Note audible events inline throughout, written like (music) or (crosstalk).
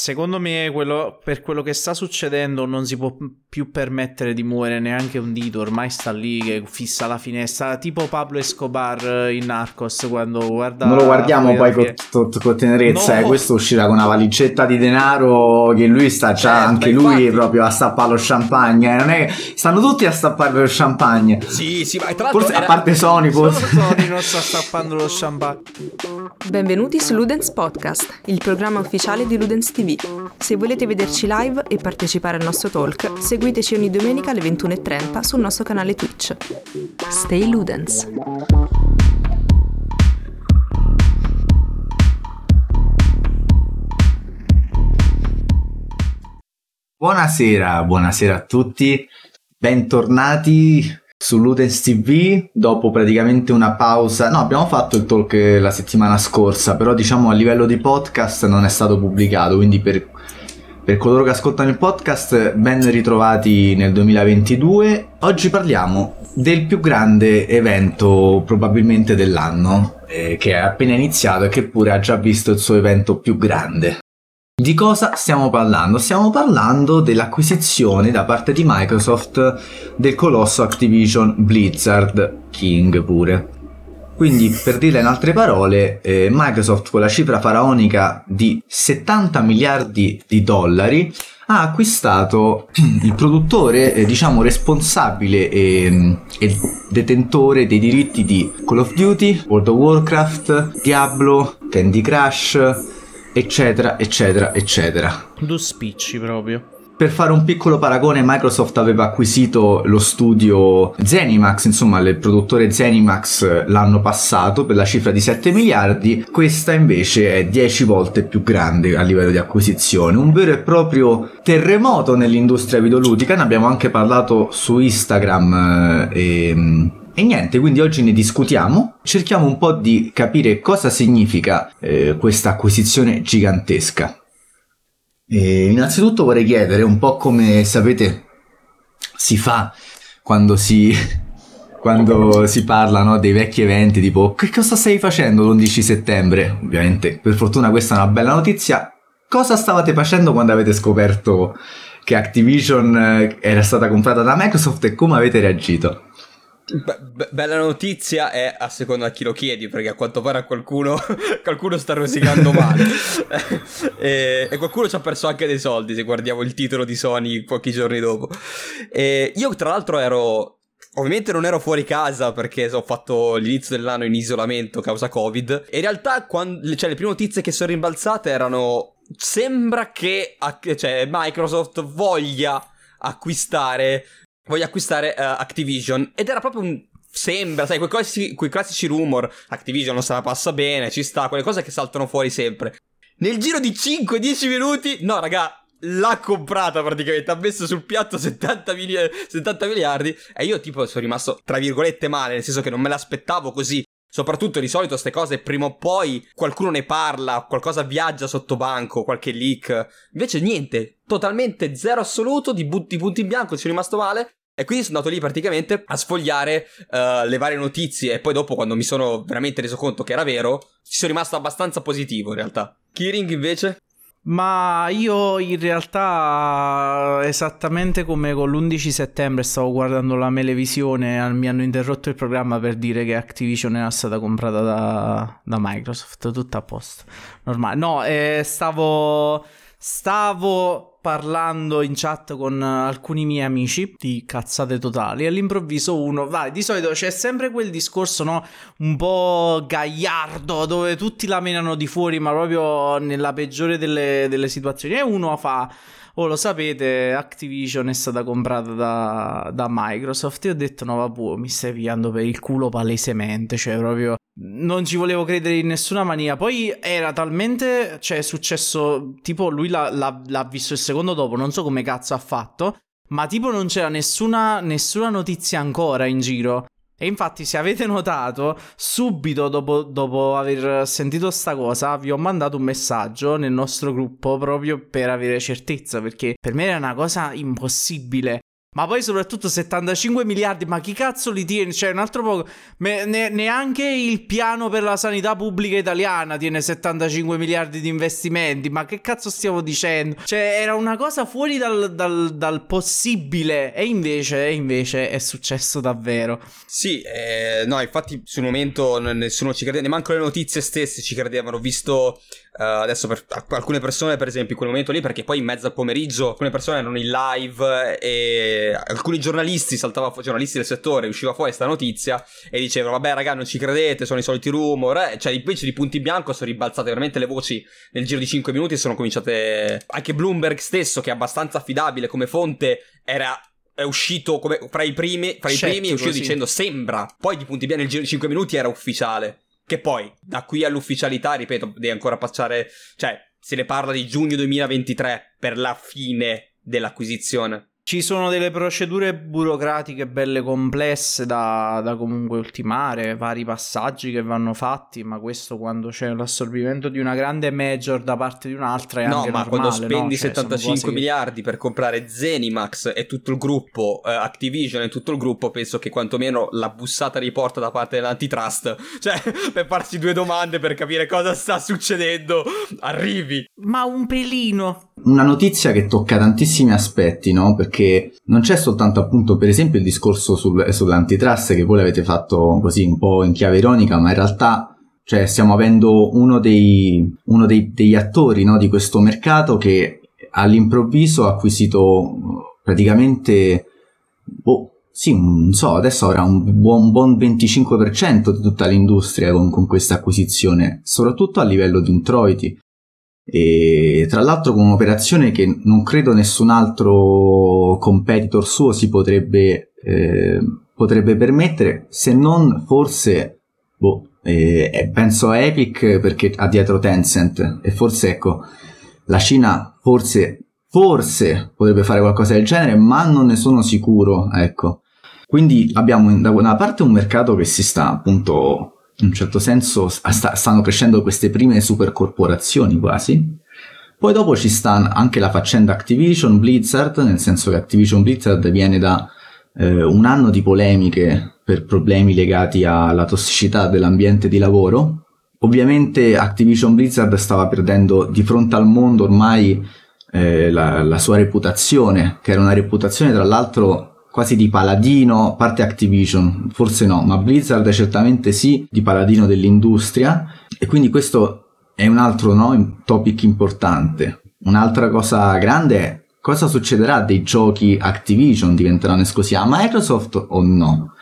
secondo me quello, per quello che sta succedendo non si può più permettere di muovere neanche un dito, ormai sta lì che fissa la finestra, tipo Pablo Escobar in Narcos quando guarda... Non lo guardiamo poi con, con, con tenerezza, no. eh, questo uscirà con una valigetta di denaro che lui sta già, eh, anche lui infatti... proprio a stappare lo champagne, eh. non è, stanno tutti a stappare lo champagne. Sì, sì, ma tra l'altro... Forse, era... a parte Sony, forse. Sony non sta stappando lo champagne. Benvenuti su Ludens Podcast, il programma ufficiale di Ludens TV. Se volete vederci live e partecipare al nostro talk, seguiteci ogni domenica alle 21.30 sul nostro canale Twitch. Stay Ludens! Buonasera, buonasera a tutti, bentornati su Ludens TV dopo praticamente una pausa. No, abbiamo fatto il talk la settimana scorsa, però diciamo a livello di podcast non è stato pubblicato, quindi per, per coloro che ascoltano il podcast ben ritrovati nel 2022. Oggi parliamo del più grande evento probabilmente dell'anno, eh, che è appena iniziato e che pure ha già visto il suo evento più grande. Di cosa stiamo parlando? Stiamo parlando dell'acquisizione da parte di Microsoft del colosso Activision Blizzard King pure. Quindi, per dire in altre parole, eh, Microsoft con la cifra faraonica di 70 miliardi di dollari ha acquistato (clears throat) il produttore, eh, diciamo, responsabile e, e, detentore dei diritti di Call of Duty, World of Warcraft, Diablo, Candy Crush, eccetera, eccetera, eccetera. Due spicci proprio. Per fare un piccolo paragone, Microsoft aveva acquisito lo studio Zenimax, insomma il produttore Zenimax l'anno passato per la cifra di 7 miliardi, questa invece è 10 volte più grande a livello di acquisizione, un vero e proprio terremoto nell'industria videoludica, ne abbiamo anche parlato su Instagram eh, e e niente, quindi oggi ne discutiamo, cerchiamo un po' di capire cosa significa eh, questa acquisizione gigantesca. E innanzitutto vorrei chiedere un po' come sapete si fa quando si, (laughs) quando si parla no, dei vecchi eventi tipo che cosa stai facendo l'11 settembre? Ovviamente per fortuna questa è una bella notizia. Cosa stavate facendo quando avete scoperto che Activision eh, era stata comprata da Microsoft e come avete reagito? Be- bella notizia è a seconda a chi lo chiedi, perché a quanto pare a qualcuno, (laughs) qualcuno sta rosicando male. (laughs) e, e, qualcuno ci ha perso anche dei soldi, se guardiamo il titolo di Sony pochi giorni dopo. E io tra l'altro ero... Ovviamente non ero fuori casa perché ho fatto l'inizio dell'anno in isolamento causa Covid. E in realtà, quando, cioè, le prime notizie che sono rimbalzate erano. Sembra che cioè, Microsoft voglia acquistare voglio acquistare uh, Activision ed era proprio un sembra, sai, quei classici, quei classici rumor, Activision non se la passa bene, ci sta, quelle cose che saltano fuori sempre. Nel giro di 5-10 minuti, no raga, l'ha comprata praticamente, ha messo sul piatto 70, mili- 70 miliardi e io tipo sono rimasto tra virgolette male, nel senso che non me l'aspettavo così. Soprattutto di solito queste cose prima o poi qualcuno ne parla, qualcosa viaggia sotto banco, qualche leak. Invece niente, totalmente zero assoluto di, but- di punti in bianco, ci sono rimasto male. E quindi sono andato lì praticamente a sfogliare uh, le varie notizie e poi dopo quando mi sono veramente reso conto che era vero, ci sono rimasto abbastanza positivo in realtà. Kiring invece? Ma io in realtà esattamente come con l'11 settembre stavo guardando la Melevisione, mi hanno interrotto il programma per dire che Activision era stata comprata da, da Microsoft, tutto a posto, normale. No, eh, stavo, stavo parlando in chat con alcuni miei amici di cazzate totali. All'improvviso uno, vai, di solito c'è sempre quel discorso, no? Un po' gagliardo, dove tutti la menano di fuori, ma proprio nella peggiore delle, delle situazioni. E uno fa oh lo sapete, Activision è stata comprata da, da Microsoft. E ho detto, no, vabbè, mi stai pigliando per il culo palesemente, cioè proprio non ci volevo credere in nessuna mania. Poi era talmente, cioè è successo, tipo lui l'ha, l'ha, l'ha visto il secondo dopo, non so come cazzo ha fatto. Ma tipo non c'era nessuna, nessuna notizia ancora in giro. E infatti, se avete notato, subito dopo, dopo, aver sentito sta cosa, vi ho mandato un messaggio nel nostro gruppo proprio per avere certezza, perché per me era una cosa impossibile. Ma poi soprattutto 75 miliardi, ma chi cazzo li tiene? Cioè, un altro poco. Ne, neanche il piano per la sanità pubblica italiana tiene 75 miliardi di investimenti. Ma che cazzo stiamo dicendo? Cioè, era una cosa fuori dal, dal, dal possibile. E invece, e invece è successo davvero. Sì, eh, no, infatti sul momento nessuno ci credeva, neanche le notizie stesse ci credevano, visto uh, adesso per alcune persone, per esempio, in quel momento lì, perché poi in mezzo al pomeriggio alcune persone erano in live e alcuni giornalisti saltava fuori, giornalisti del settore, usciva fuori questa notizia e dicevano vabbè raga non ci credete, sono i soliti rumor, eh. cioè invece di punti bianco sono ribalzate veramente le voci nel giro di 5 minuti e sono cominciate anche Bloomberg stesso che è abbastanza affidabile come fonte era è uscito come, fra i primi, fra i primi è uscito sì. dicendo sembra, poi di punti bianchi nel giro di 5 minuti era ufficiale. Che poi, da qui all'ufficialità, ripeto, devi ancora passare, cioè, se ne parla di giugno 2023 per la fine dell'acquisizione. Ci sono delle procedure burocratiche belle complesse da, da, comunque ultimare, vari passaggi che vanno fatti, ma questo quando c'è l'assorbimento di una grande major da parte di un'altra è no, anche ma normale, quando spendi no? cioè, 75 miliardi che... per comprare Zenimax e tutto il gruppo, eh, Activision e tutto il gruppo, penso che quantomeno la bussata di porta da parte dell'antitrust, (laughs) cioè per farsi due domande per capire cosa sta succedendo, arrivi. Ma un pelino. Una notizia che tocca tantissimi aspetti, no? Perché non c'è soltanto appunto per esempio il discorso sul, sull'antitrust che voi l'avete fatto così un po' in chiave ironica, ma in realtà cioè, stiamo avendo uno, dei, uno dei, degli attori no, di questo mercato che all'improvviso ha acquisito praticamente, boh, sì, non so, adesso avrà un buon, buon 25% di tutta l'industria con, con questa acquisizione, soprattutto a livello di introiti. E tra l'altro con un'operazione che non credo nessun altro competitor suo si potrebbe, eh, potrebbe permettere, se non forse, boh, eh, penso a Epic perché ha dietro Tencent e forse ecco, la Cina forse, forse potrebbe fare qualcosa del genere, ma non ne sono sicuro, ecco. Quindi abbiamo da una parte un mercato che si sta appunto in un certo senso sta, stanno crescendo queste prime supercorporazioni quasi. Poi dopo ci sta anche la faccenda Activision Blizzard, nel senso che Activision Blizzard viene da eh, un anno di polemiche per problemi legati alla tossicità dell'ambiente di lavoro. Ovviamente Activision Blizzard stava perdendo di fronte al mondo ormai eh, la, la sua reputazione, che era una reputazione tra l'altro quasi di paladino, parte Activision, forse no, ma Blizzard certamente sì, di paladino dell'industria e quindi questo è un altro no, topic importante. Un'altra cosa grande è cosa succederà dei giochi Activision, diventeranno esclusivi a Microsoft o no?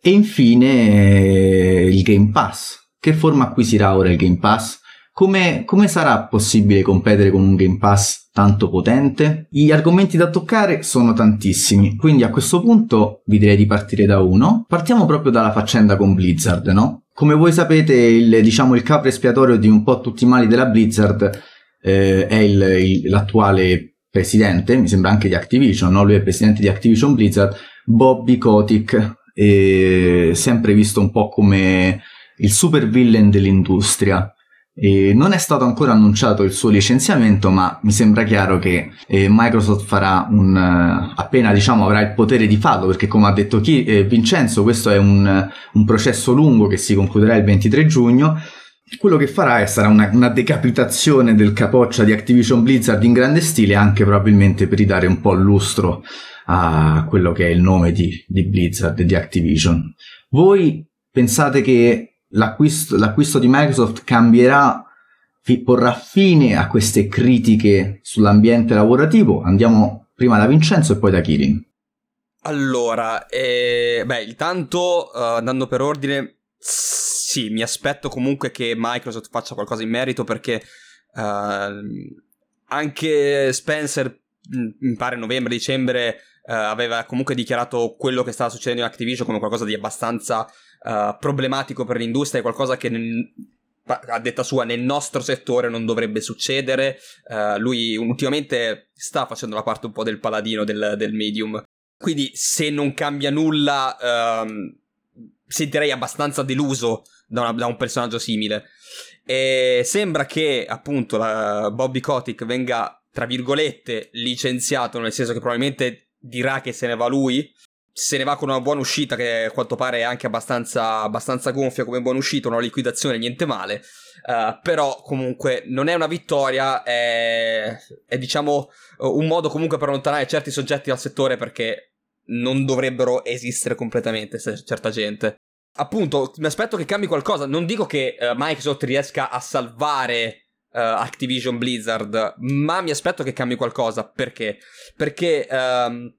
E infine il Game Pass. Che forma acquisirà ora il Game Pass? Come, come, sarà possibile competere con un Game Pass tanto potente? Gli argomenti da toccare sono tantissimi, quindi a questo punto vi direi di partire da uno. Partiamo proprio dalla faccenda con Blizzard, no? Come voi sapete, il, diciamo, il capo espiatorio di un po' tutti i mali della Blizzard eh, è il, il, l'attuale presidente, mi sembra anche di Activision, no? Lui è presidente di Activision Blizzard, Bobby Kotick, sempre visto un po' come il super villain dell'industria e non è stato ancora annunciato il suo licenziamento, ma mi sembra chiaro che eh, Microsoft farà un uh, appena diciamo avrà il potere di farlo, perché come ha detto chi, eh, Vincenzo, questo è un, un, processo lungo che si concluderà il 23 giugno. Quello che farà è, sarà una, una, decapitazione del capoccia di Activision Blizzard in grande stile, anche probabilmente per ridare un po' lustro a quello che è il nome di, di Blizzard e di Activision. Voi pensate che l'acquisto, l'acquisto di Microsoft cambierà, porrà fine a queste critiche sull'ambiente lavorativo? Andiamo prima da Vincenzo e poi da Kirin. Allora, eh, beh, intanto uh, andando per ordine, sì, mi aspetto comunque che Microsoft faccia qualcosa in merito perché uh, anche Spencer, mi pare novembre-dicembre, uh, aveva comunque dichiarato quello che stava succedendo in Activision come qualcosa di abbastanza uh, problematico per l'industria, è qualcosa che a detta sua nel nostro settore non dovrebbe succedere. Uh, lui ultimamente sta facendo la parte un po' del paladino del, del medium. Quindi se non cambia nulla, um, sentirei abbastanza deluso da, una, da, un personaggio simile. E sembra che appunto la Bobby Kotick venga, tra virgolette, licenziato, nel senso che probabilmente dirà che se ne va lui. Se ne va con una buona uscita, che a quanto pare è anche abbastanza, abbastanza gonfia come buona uscita, una liquidazione, niente male. Uh, però comunque non è una vittoria, è, è diciamo un modo comunque per allontanare certi soggetti dal settore perché non dovrebbero esistere completamente certa gente. Appunto, mi aspetto che cambi qualcosa. Non dico che uh, Microsoft riesca a salvare uh, Activision Blizzard, ma mi aspetto che cambi qualcosa. Perché? Perché um,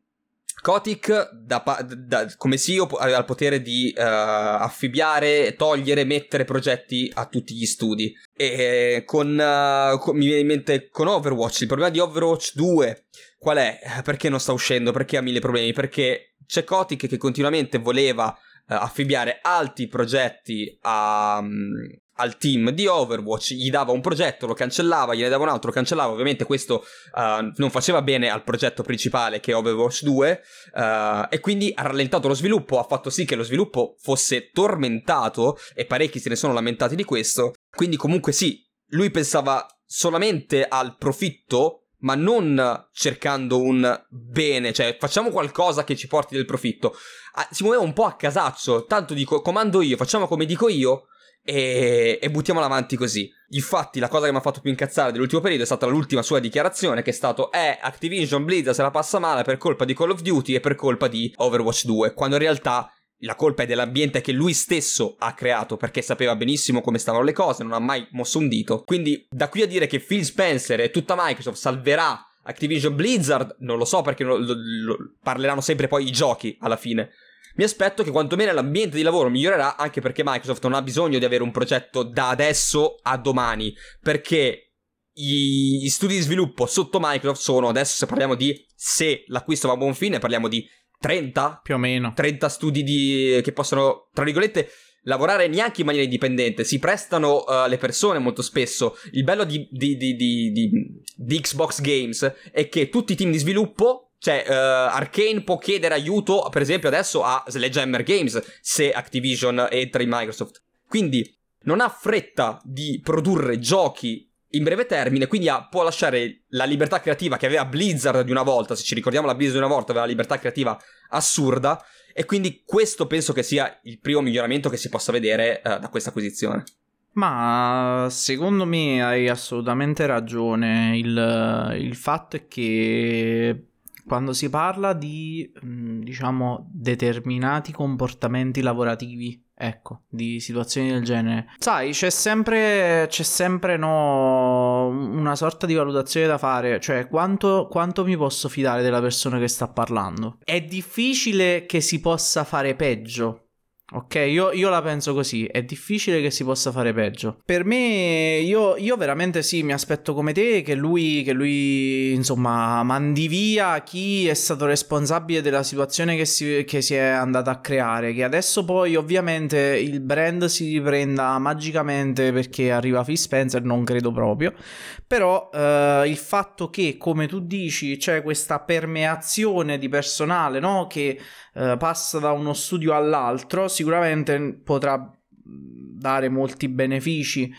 Kotick, da, da, come CEO, aveva il potere di uh, affibbiare, togliere, mettere progetti a tutti gli studi. E con, uh, con, mi viene in mente con Overwatch, il problema di Overwatch 2 qual è? Perché non sta uscendo? Perché ha mille problemi? Perché c'è Kotick che continuamente voleva affibbiare altri progetti a, um, al team di Overwatch, gli dava un progetto, lo cancellava, gliene dava un altro, lo cancellava. Ovviamente questo uh, non faceva bene al progetto principale che è Overwatch 2 uh, eh, e quindi ha rallentato lo sviluppo, ha fatto sì che lo sviluppo fosse tormentato e parecchi se ne sono lamentati di questo. Quindi comunque sì, lui pensava solamente al profitto ma non cercando un bene, cioè facciamo qualcosa che ci porti del profitto. Ah, si muoveva un po' a casaccio, tanto dico comando io, facciamo come dico io e, e buttiamola avanti così. Infatti, la cosa che mi ha fatto più incazzare dell'ultimo periodo è stata l'ultima sua dichiarazione, che è stato: Eh, Activision Blizzard se la passa male per colpa di Call of Duty e per colpa di Overwatch 2. Quando in realtà la colpa è dell'ambiente che lui stesso ha creato perché sapeva benissimo come stavano le cose, non ha mai mosso un dito. Quindi, da qui a dire che Phil Spencer e tutta Microsoft salverà Activision Blizzard, non lo so perché lo, lo, lo, parleranno sempre poi i giochi alla fine mi aspetto che quantomeno l'ambiente di lavoro migliorerà anche perché Microsoft non ha bisogno di avere un progetto da adesso a domani, perché gli studi di sviluppo sotto Microsoft sono, adesso se parliamo di se l'acquisto va a buon fine, parliamo di 30? Più o meno. 30 studi di, che possono, tra virgolette, lavorare neanche in maniera indipendente, si prestano uh, le persone molto spesso. Il bello di, di, di, di, Xbox Games è che tutti i team di sviluppo cioè, uh, Arkane può chiedere aiuto, per esempio, adesso a Sledgehammer Games se Activision entra in Microsoft. Quindi non ha fretta di produrre giochi in breve termine, quindi ha, può lasciare la libertà creativa che aveva Blizzard di una volta, se ci ricordiamo la Blizzard di una volta aveva la libertà creativa assurda, e quindi questo penso che sia il primo miglioramento che si possa vedere uh, da questa acquisizione. Ma secondo me hai assolutamente ragione. Il, il fatto è che quando si parla di, mm, diciamo, determinati comportamenti lavorativi, ecco, di situazioni del genere, sai, c'è sempre, c'è sempre no, una sorta di valutazione da fare, cioè quanto, quanto mi posso fidare della persona che sta parlando. È difficile che si possa fare peggio Ok, io, io, la penso così, è difficile che si possa fare peggio. Per me, io, io veramente sì, mi aspetto come te che lui, che lui, insomma, mandi via chi è stato responsabile della situazione che si, che si è andata a creare, che adesso poi ovviamente il brand si riprenda magicamente perché arriva Phil Spencer, non credo proprio, però eh, il fatto che, come tu dici, c'è questa permeazione di personale, no? Che eh, passa da uno studio all'altro, sicuramente potrà dare molti benefici,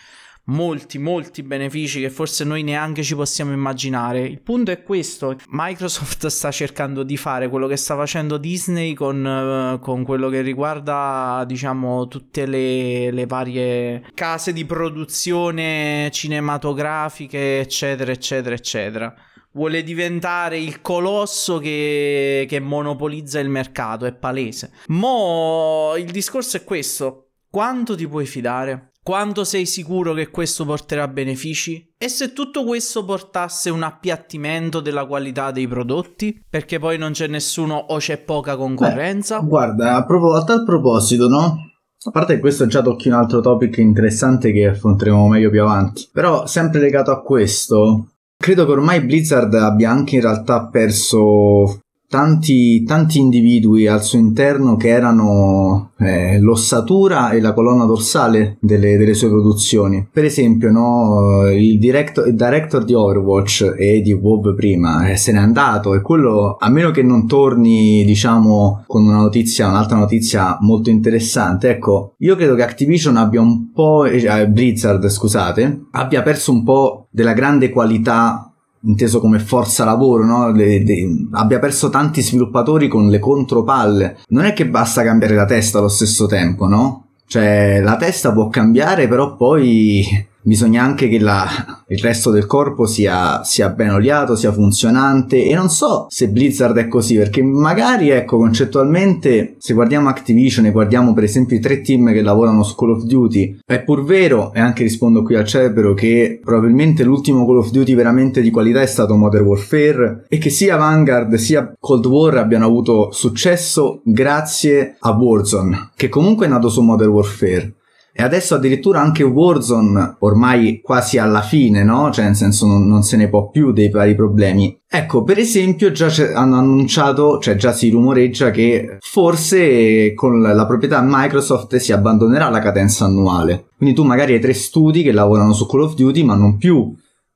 molti, molti benefici che forse noi neanche ci possiamo immaginare. Il punto è questo, Microsoft sta cercando di fare quello che sta facendo Disney con, uh, con quello che riguarda, diciamo, tutte le, le varie case di produzione cinematografiche, eccetera, eccetera, eccetera vuole diventare il colosso che, che monopolizza il mercato, è palese. Mo il discorso è questo: quanto ti puoi fidare? Quanto sei sicuro che questo porterà benefici? E se tutto questo portasse un appiattimento della qualità dei prodotti? Perché poi non c'è nessuno o c'è poca concorrenza? Beh, guarda, a, pro- a tal proposito, no? A parte che questo già tocchi un altro topic interessante che affronteremo meglio più avanti. Però, sempre legato a questo, Credo che ormai Blizzard abbia anche in realtà perso tanti, tanti individui al suo interno che erano eh, l'ossatura e la colonna dorsale delle, delle sue produzioni. Per esempio, no, il, director, il, director, di Overwatch e di WoW prima eh, se n'è andato e quello, a meno che non torni, diciamo, con una notizia, un'altra notizia molto interessante, ecco, io credo che Activision abbia un po', eh, Blizzard, scusate, abbia perso un po' della grande qualità inteso come forza lavoro, no? le, le, abbia perso tanti sviluppatori con le contropalle. Non è che basta cambiare la testa allo stesso tempo, no? Cioè, la testa può cambiare, però poi bisogna anche che la, il resto del corpo sia, sia, ben oliato, sia funzionante. E non so se Blizzard è così perché magari ecco concettualmente se guardiamo Activision e guardiamo per esempio i tre team che lavorano su Call of Duty è pur vero e anche rispondo qui al cerbero che probabilmente l'ultimo Call of Duty veramente di qualità è stato Modern Warfare e che sia Vanguard sia Cold War abbiano avuto successo grazie a Warzone che comunque è nato su Modern Warfare e adesso addirittura anche Warzone, ormai quasi alla fine, no? Cioè, nel senso, non, non se ne può più dei vari problemi. Ecco, per esempio, già hanno annunciato, cioè già si rumoreggia che forse con la proprietà Microsoft si abbandonerà la cadenza annuale. Quindi tu magari hai tre studi che lavorano su Call of Duty, ma non più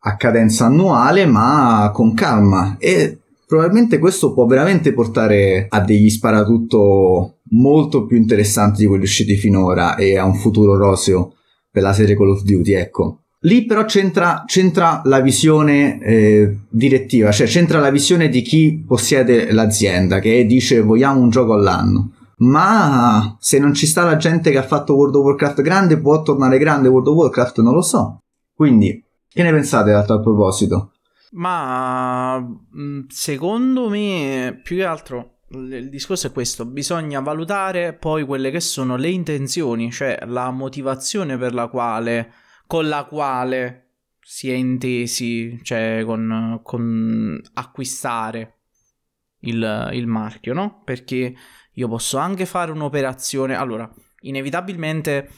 a cadenza annuale, ma con calma. E probabilmente questo può veramente portare a degli sparatutto molto più interessanti di quelli usciti finora e a un futuro roseo per la serie Call of Duty, ecco. Lì però c'entra, c'entra la visione eh, direttiva, cioè c'entra la visione di chi possiede l'azienda che dice vogliamo un gioco all'anno. Ma se non ci sta la gente che ha fatto World of Warcraft grande, può tornare grande World of Warcraft? Non lo so. Quindi, che ne pensate a tal proposito? Ma mm, secondo me, più che altro, il discorso è questo, bisogna valutare poi quelle che sono le intenzioni, cioè la motivazione per la quale, con la quale si è intesi, cioè con, con acquistare il, il marchio, no? Perché io posso anche fare un'operazione, allora, inevitabilmente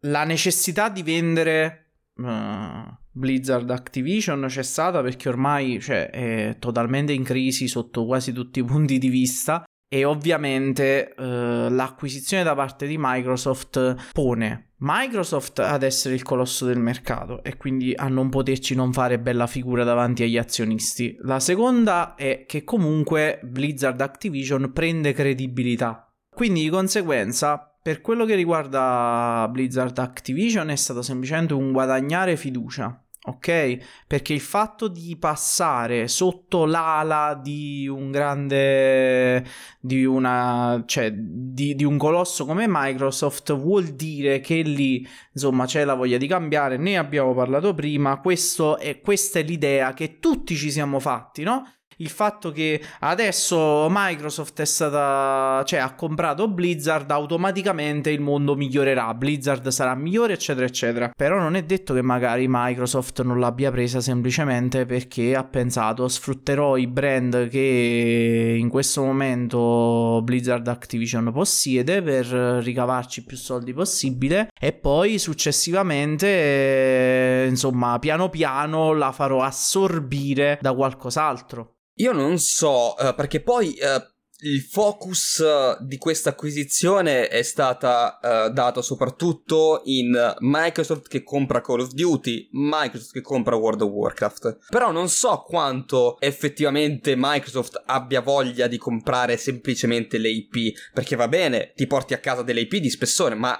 la necessità di vendere... Uh, Blizzard Activision c'è stata perché ormai cioè, è totalmente in crisi sotto quasi tutti i punti di vista e ovviamente eh, l'acquisizione da parte di Microsoft pone Microsoft ad essere il colosso del mercato e quindi a non poterci non fare bella figura davanti agli azionisti. La seconda è che comunque Blizzard Activision prende credibilità. Quindi di conseguenza per quello che riguarda Blizzard Activision è stato semplicemente un guadagnare fiducia ok? Perché il fatto di passare sotto l'ala di un grande, di una, cioè di, di, un colosso come Microsoft vuol dire che lì, insomma, c'è la voglia di cambiare. Ne abbiamo parlato prima. Questo è, questa è l'idea che tutti ci siamo fatti, no? Il fatto che adesso Microsoft è stata, cioè ha comprato Blizzard, automaticamente il mondo migliorerà, Blizzard sarà migliore, eccetera, eccetera. Però non è detto che magari Microsoft non l'abbia presa semplicemente perché ha pensato sfrutterò i brand che in questo momento Blizzard Activision possiede per ricavarci più soldi possibile e poi successivamente, insomma, piano piano la farò assorbire da qualcos'altro. Io non so, uh, perché poi uh, il focus uh, di questa acquisizione è stata dato soprattutto in Microsoft che compra Call of Duty, Microsoft che compra World of Warcraft. Però non so quanto effettivamente Microsoft abbia voglia di comprare semplicemente le IP, perché va bene, ti porti a casa delle IP di spessore, ma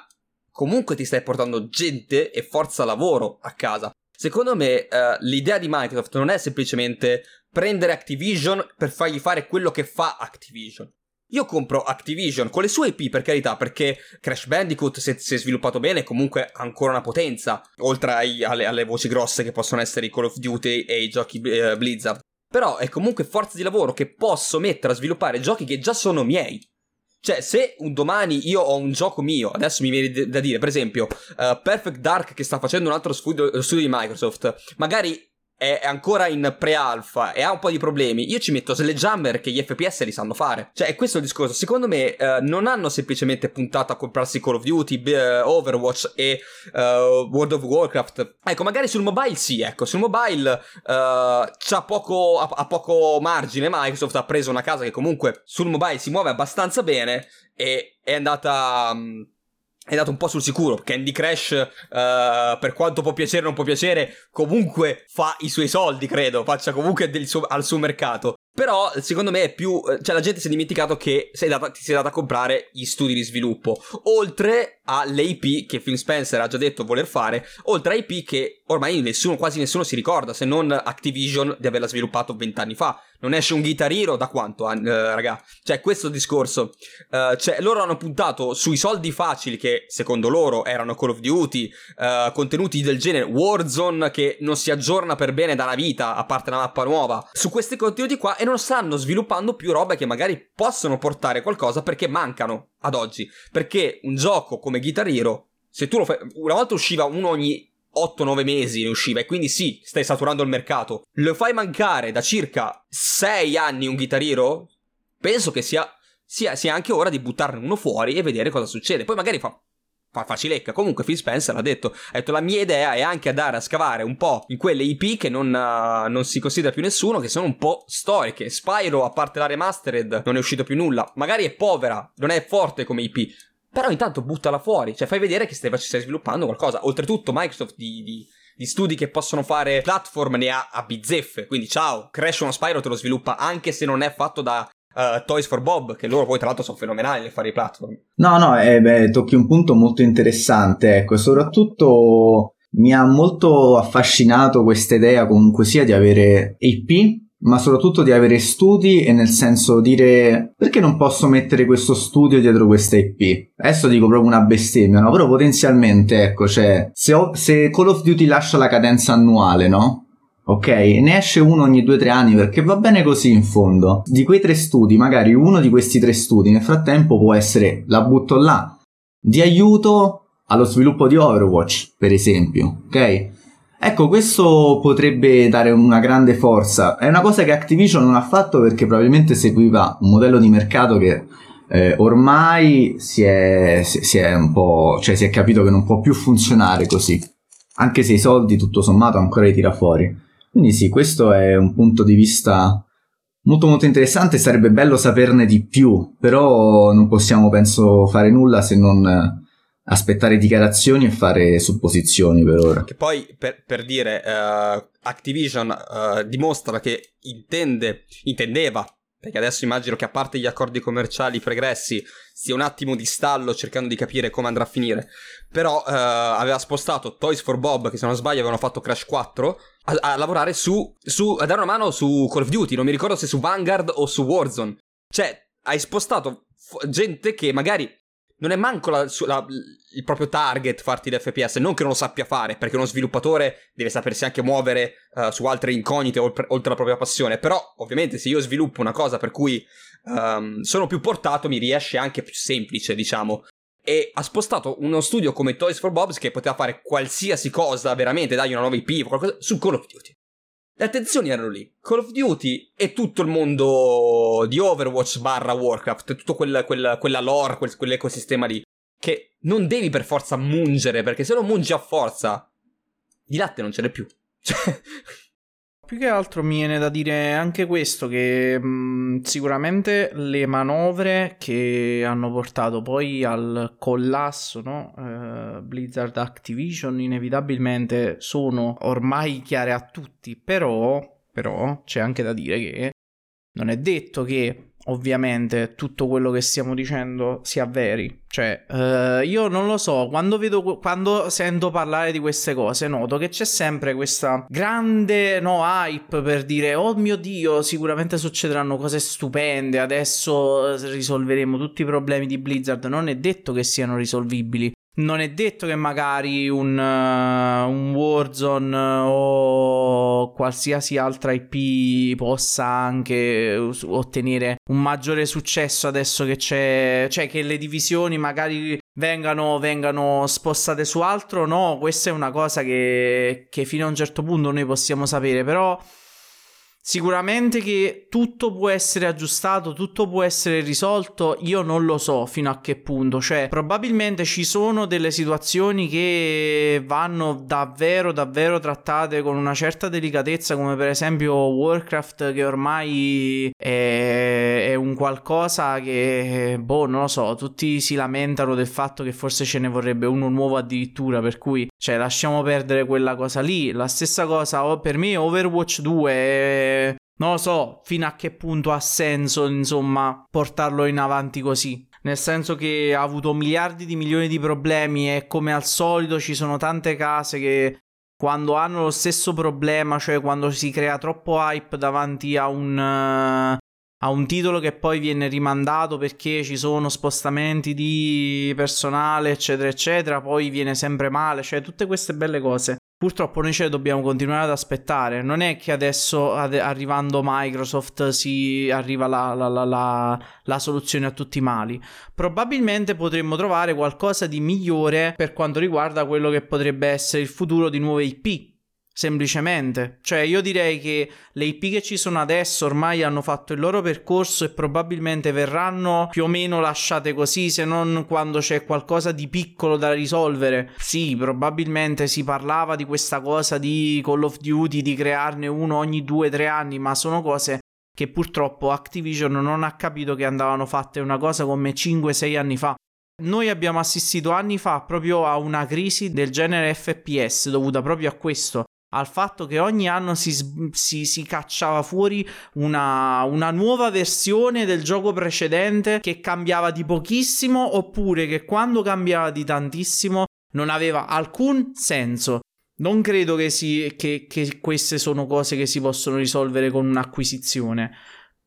comunque ti stai portando gente e forza lavoro a casa. Secondo me l'idea di Microsoft non è semplicemente prendere Activision per fargli fare quello che fa Activision. Io compro Activision con le sue IP per carità, perché Crash Bandicoot, se, si è sviluppato bene, è comunque ancora una potenza, oltre ai, alle, alle, voci grosse che possono essere i Call of Duty e i giochi eh, Blizzard. Però è comunque forza di lavoro che posso mettere a sviluppare giochi che già sono miei. Cioè, se un domani io ho un gioco mio, adesso mi viene da dire, per esempio, uh, Perfect Dark che sta facendo un altro studio, studio di Microsoft, magari è ancora in pre-alpha e ha un po' di problemi, io ci metto Sledgehammer che gli FPS li sanno fare. Cioè, è questo il discorso. Secondo me, eh, non hanno semplicemente puntato a comprarsi Call of Duty, eh, Overwatch e uh, World of Warcraft. Ecco, magari sul mobile sì, ecco, sul mobile uh, c'ha poco, ha, ha poco margine. Microsoft ha preso una casa che comunque sul mobile si muove abbastanza bene e è andata... Um, è andato un po' sul sicuro. Candy Crash, uh, per quanto può piacere o non può piacere, comunque fa i suoi soldi, credo. Faccia comunque suo, al suo mercato. Però, secondo me, è più. Cioè, la gente si è dimenticato che è data, ti è data a comprare gli studi di sviluppo. Oltre alle IP che Phil Spencer ha già detto voler fare, oltre a IP che ormai nessuno, quasi nessuno si ricorda, se non Activision, di averla sviluppato vent'anni fa. Non esce un Guitar Hero da quanto, uh, raga? Cioè, questo discorso. Uh, cioè, loro hanno puntato sui soldi facili che, secondo loro, erano Call of Duty, uh, contenuti del genere, Warzone che non si aggiorna per bene da una vita, a parte una mappa nuova, su questi contenuti qua e non stanno sviluppando più robe che magari possono portare qualcosa perché mancano ad oggi. Perché un gioco come Guitar Hero, se tu lo fai, una volta usciva uno ogni 8-9 mesi ne usciva e quindi sì, stai saturando il mercato. Lo fai mancare da circa 6 anni un Guitar Hero? Penso che sia, sia, sia anche ora di buttarne uno fuori e vedere cosa succede. Poi magari fa, fa facilecca. Comunque Phil Spencer ha detto, ha detto la mia idea è anche andare a scavare un po' in quelle IP che non, uh, non si considera più nessuno, che sono un po' storiche. Spyro, a parte la remastered, non è uscito più nulla. Magari è povera, non è forte come IP, però intanto buttala fuori, cioè fai vedere che stai, stai sviluppando qualcosa. Oltretutto Microsoft di, di, di, studi che possono fare platform ne ha a bizzeffe, quindi ciao, Crash uno Spyro te lo sviluppa anche se non è fatto da uh, Toys for Bob, che loro poi tra l'altro sono fenomenali nel fare i platform. No, no, eh, beh, tocchi un punto molto interessante, ecco, soprattutto mi ha molto affascinato questa idea comunque sia di avere IP ma soprattutto di avere studi e nel senso dire perché non posso mettere questo studio dietro questa IP? Adesso dico proprio una bestemmia, no? Però potenzialmente, ecco, cioè, se, ho, se Call of Duty lascia la cadenza annuale, no? Ok, ne esce uno ogni 2-3 anni perché va bene così in fondo. Di quei tre studi, magari uno di questi tre studi nel frattempo può essere, la butto là, di aiuto allo sviluppo di Overwatch, per esempio, ok? Ecco, questo potrebbe dare una grande forza. È una cosa che Activision non ha fatto perché probabilmente seguiva un modello di mercato che eh, ormai si è, si è un po'. cioè si è capito che non può più funzionare così. Anche se i soldi, tutto sommato, ancora li tira fuori. Quindi sì, questo è un punto di vista molto molto interessante. Sarebbe bello saperne di più, però non possiamo, penso, fare nulla se non aspettare dichiarazioni e fare supposizioni per ora. Che poi, per, per dire, uh, Activision uh, dimostra che intende, intendeva, perché adesso immagino che a parte gli accordi commerciali pregressi sia un attimo di stallo cercando di capire come andrà a finire, però uh, aveva spostato Toys for Bob, che se non sbaglio avevano fatto Crash 4, a, a lavorare su, su, a dare una mano su Call of Duty, non mi ricordo se su Vanguard o su Warzone. Cioè, hai spostato gente che magari non è manco la, la, il proprio target farti l'FPS, non che non lo sappia fare, perché uno sviluppatore deve sapersi anche muovere uh, su altre incognite oltre, oltre la propria passione, però ovviamente se io sviluppo una cosa per cui um, sono più portato mi riesce anche più semplice, diciamo. E ha spostato uno studio come Toys for Bobs che poteva fare qualsiasi cosa, veramente, dargli una nuova IP qualcosa, su Call of Duty. Le attenzioni erano lì. Call of Duty e tutto il mondo di Overwatch barra Warcraft, tutto quel, quel, quella lore, quel, quell'ecosistema lì. Che non devi per forza mungere, perché se lo mungi a forza, di latte non ce n'è più. (laughs) Cioè... Più che altro mi viene da dire anche questo, che mh, sicuramente le manovre che hanno portato poi al collasso, no? uh, Blizzard Activision, inevitabilmente sono ormai chiare a tutti, però, però c'è anche da dire che non è detto che ovviamente tutto quello che stiamo dicendo si avveri. Cioè, uh, io non lo so, quando vedo, quando sento parlare di queste cose, noto che c'è sempre questa grande no, hype per dire, oh mio Dio, sicuramente succederanno cose stupende, adesso risolveremo tutti i problemi di Blizzard. Non è detto che siano risolvibili. Non è detto che magari un, uh, un Warzone o qualsiasi altra IP possa anche ottenere un maggiore successo adesso che c'è, cioè che le divisioni magari vengano, vengano spostate su altro. No, questa è una cosa che, che fino a un certo punto noi possiamo sapere, però Sicuramente che tutto può essere aggiustato, tutto può essere risolto, io non lo so fino a che punto, cioè probabilmente ci sono delle situazioni che vanno davvero davvero trattate con una certa delicatezza come per esempio Warcraft che ormai è, è un qualcosa che, boh, non lo so, tutti si lamentano del fatto che forse ce ne vorrebbe uno nuovo addirittura, per cui, cioè, lasciamo perdere quella cosa lì, la stessa cosa per me Overwatch 2 è non lo so fino a che punto ha senso, insomma, portarlo in avanti così. Nel senso che ha avuto miliardi di milioni di problemi e come al solito ci sono tante case che quando hanno lo stesso problema, cioè quando si crea troppo hype davanti a un, uh, a un titolo che poi viene rimandato perché ci sono spostamenti di personale, eccetera, eccetera, poi viene sempre male, cioè tutte queste belle cose. Purtroppo noi ce dobbiamo continuare ad aspettare. Non è che adesso, ad- arrivando Microsoft, si arriva la, la, la, la, soluzione a tutti i mali. Probabilmente potremmo trovare qualcosa di migliore per quanto riguarda quello che potrebbe essere il futuro di nuove IP Semplicemente, cioè io direi che le IP che ci sono adesso ormai hanno fatto il loro percorso e probabilmente verranno più o meno lasciate così, se non quando c'è qualcosa di piccolo da risolvere. Sì, probabilmente si parlava di questa cosa di Call of Duty, di crearne uno ogni 2-3 anni, ma sono cose che purtroppo Activision non ha capito che andavano fatte una cosa come 5-6 anni fa. Noi abbiamo assistito anni fa proprio a una crisi del genere FPS dovuta proprio a questo, al fatto che ogni anno si, si, si cacciava fuori una, una, nuova versione del gioco precedente che cambiava di pochissimo oppure che quando cambiava di tantissimo non aveva alcun senso. Non credo che, si, che, che queste sono cose che si possono risolvere con un'acquisizione,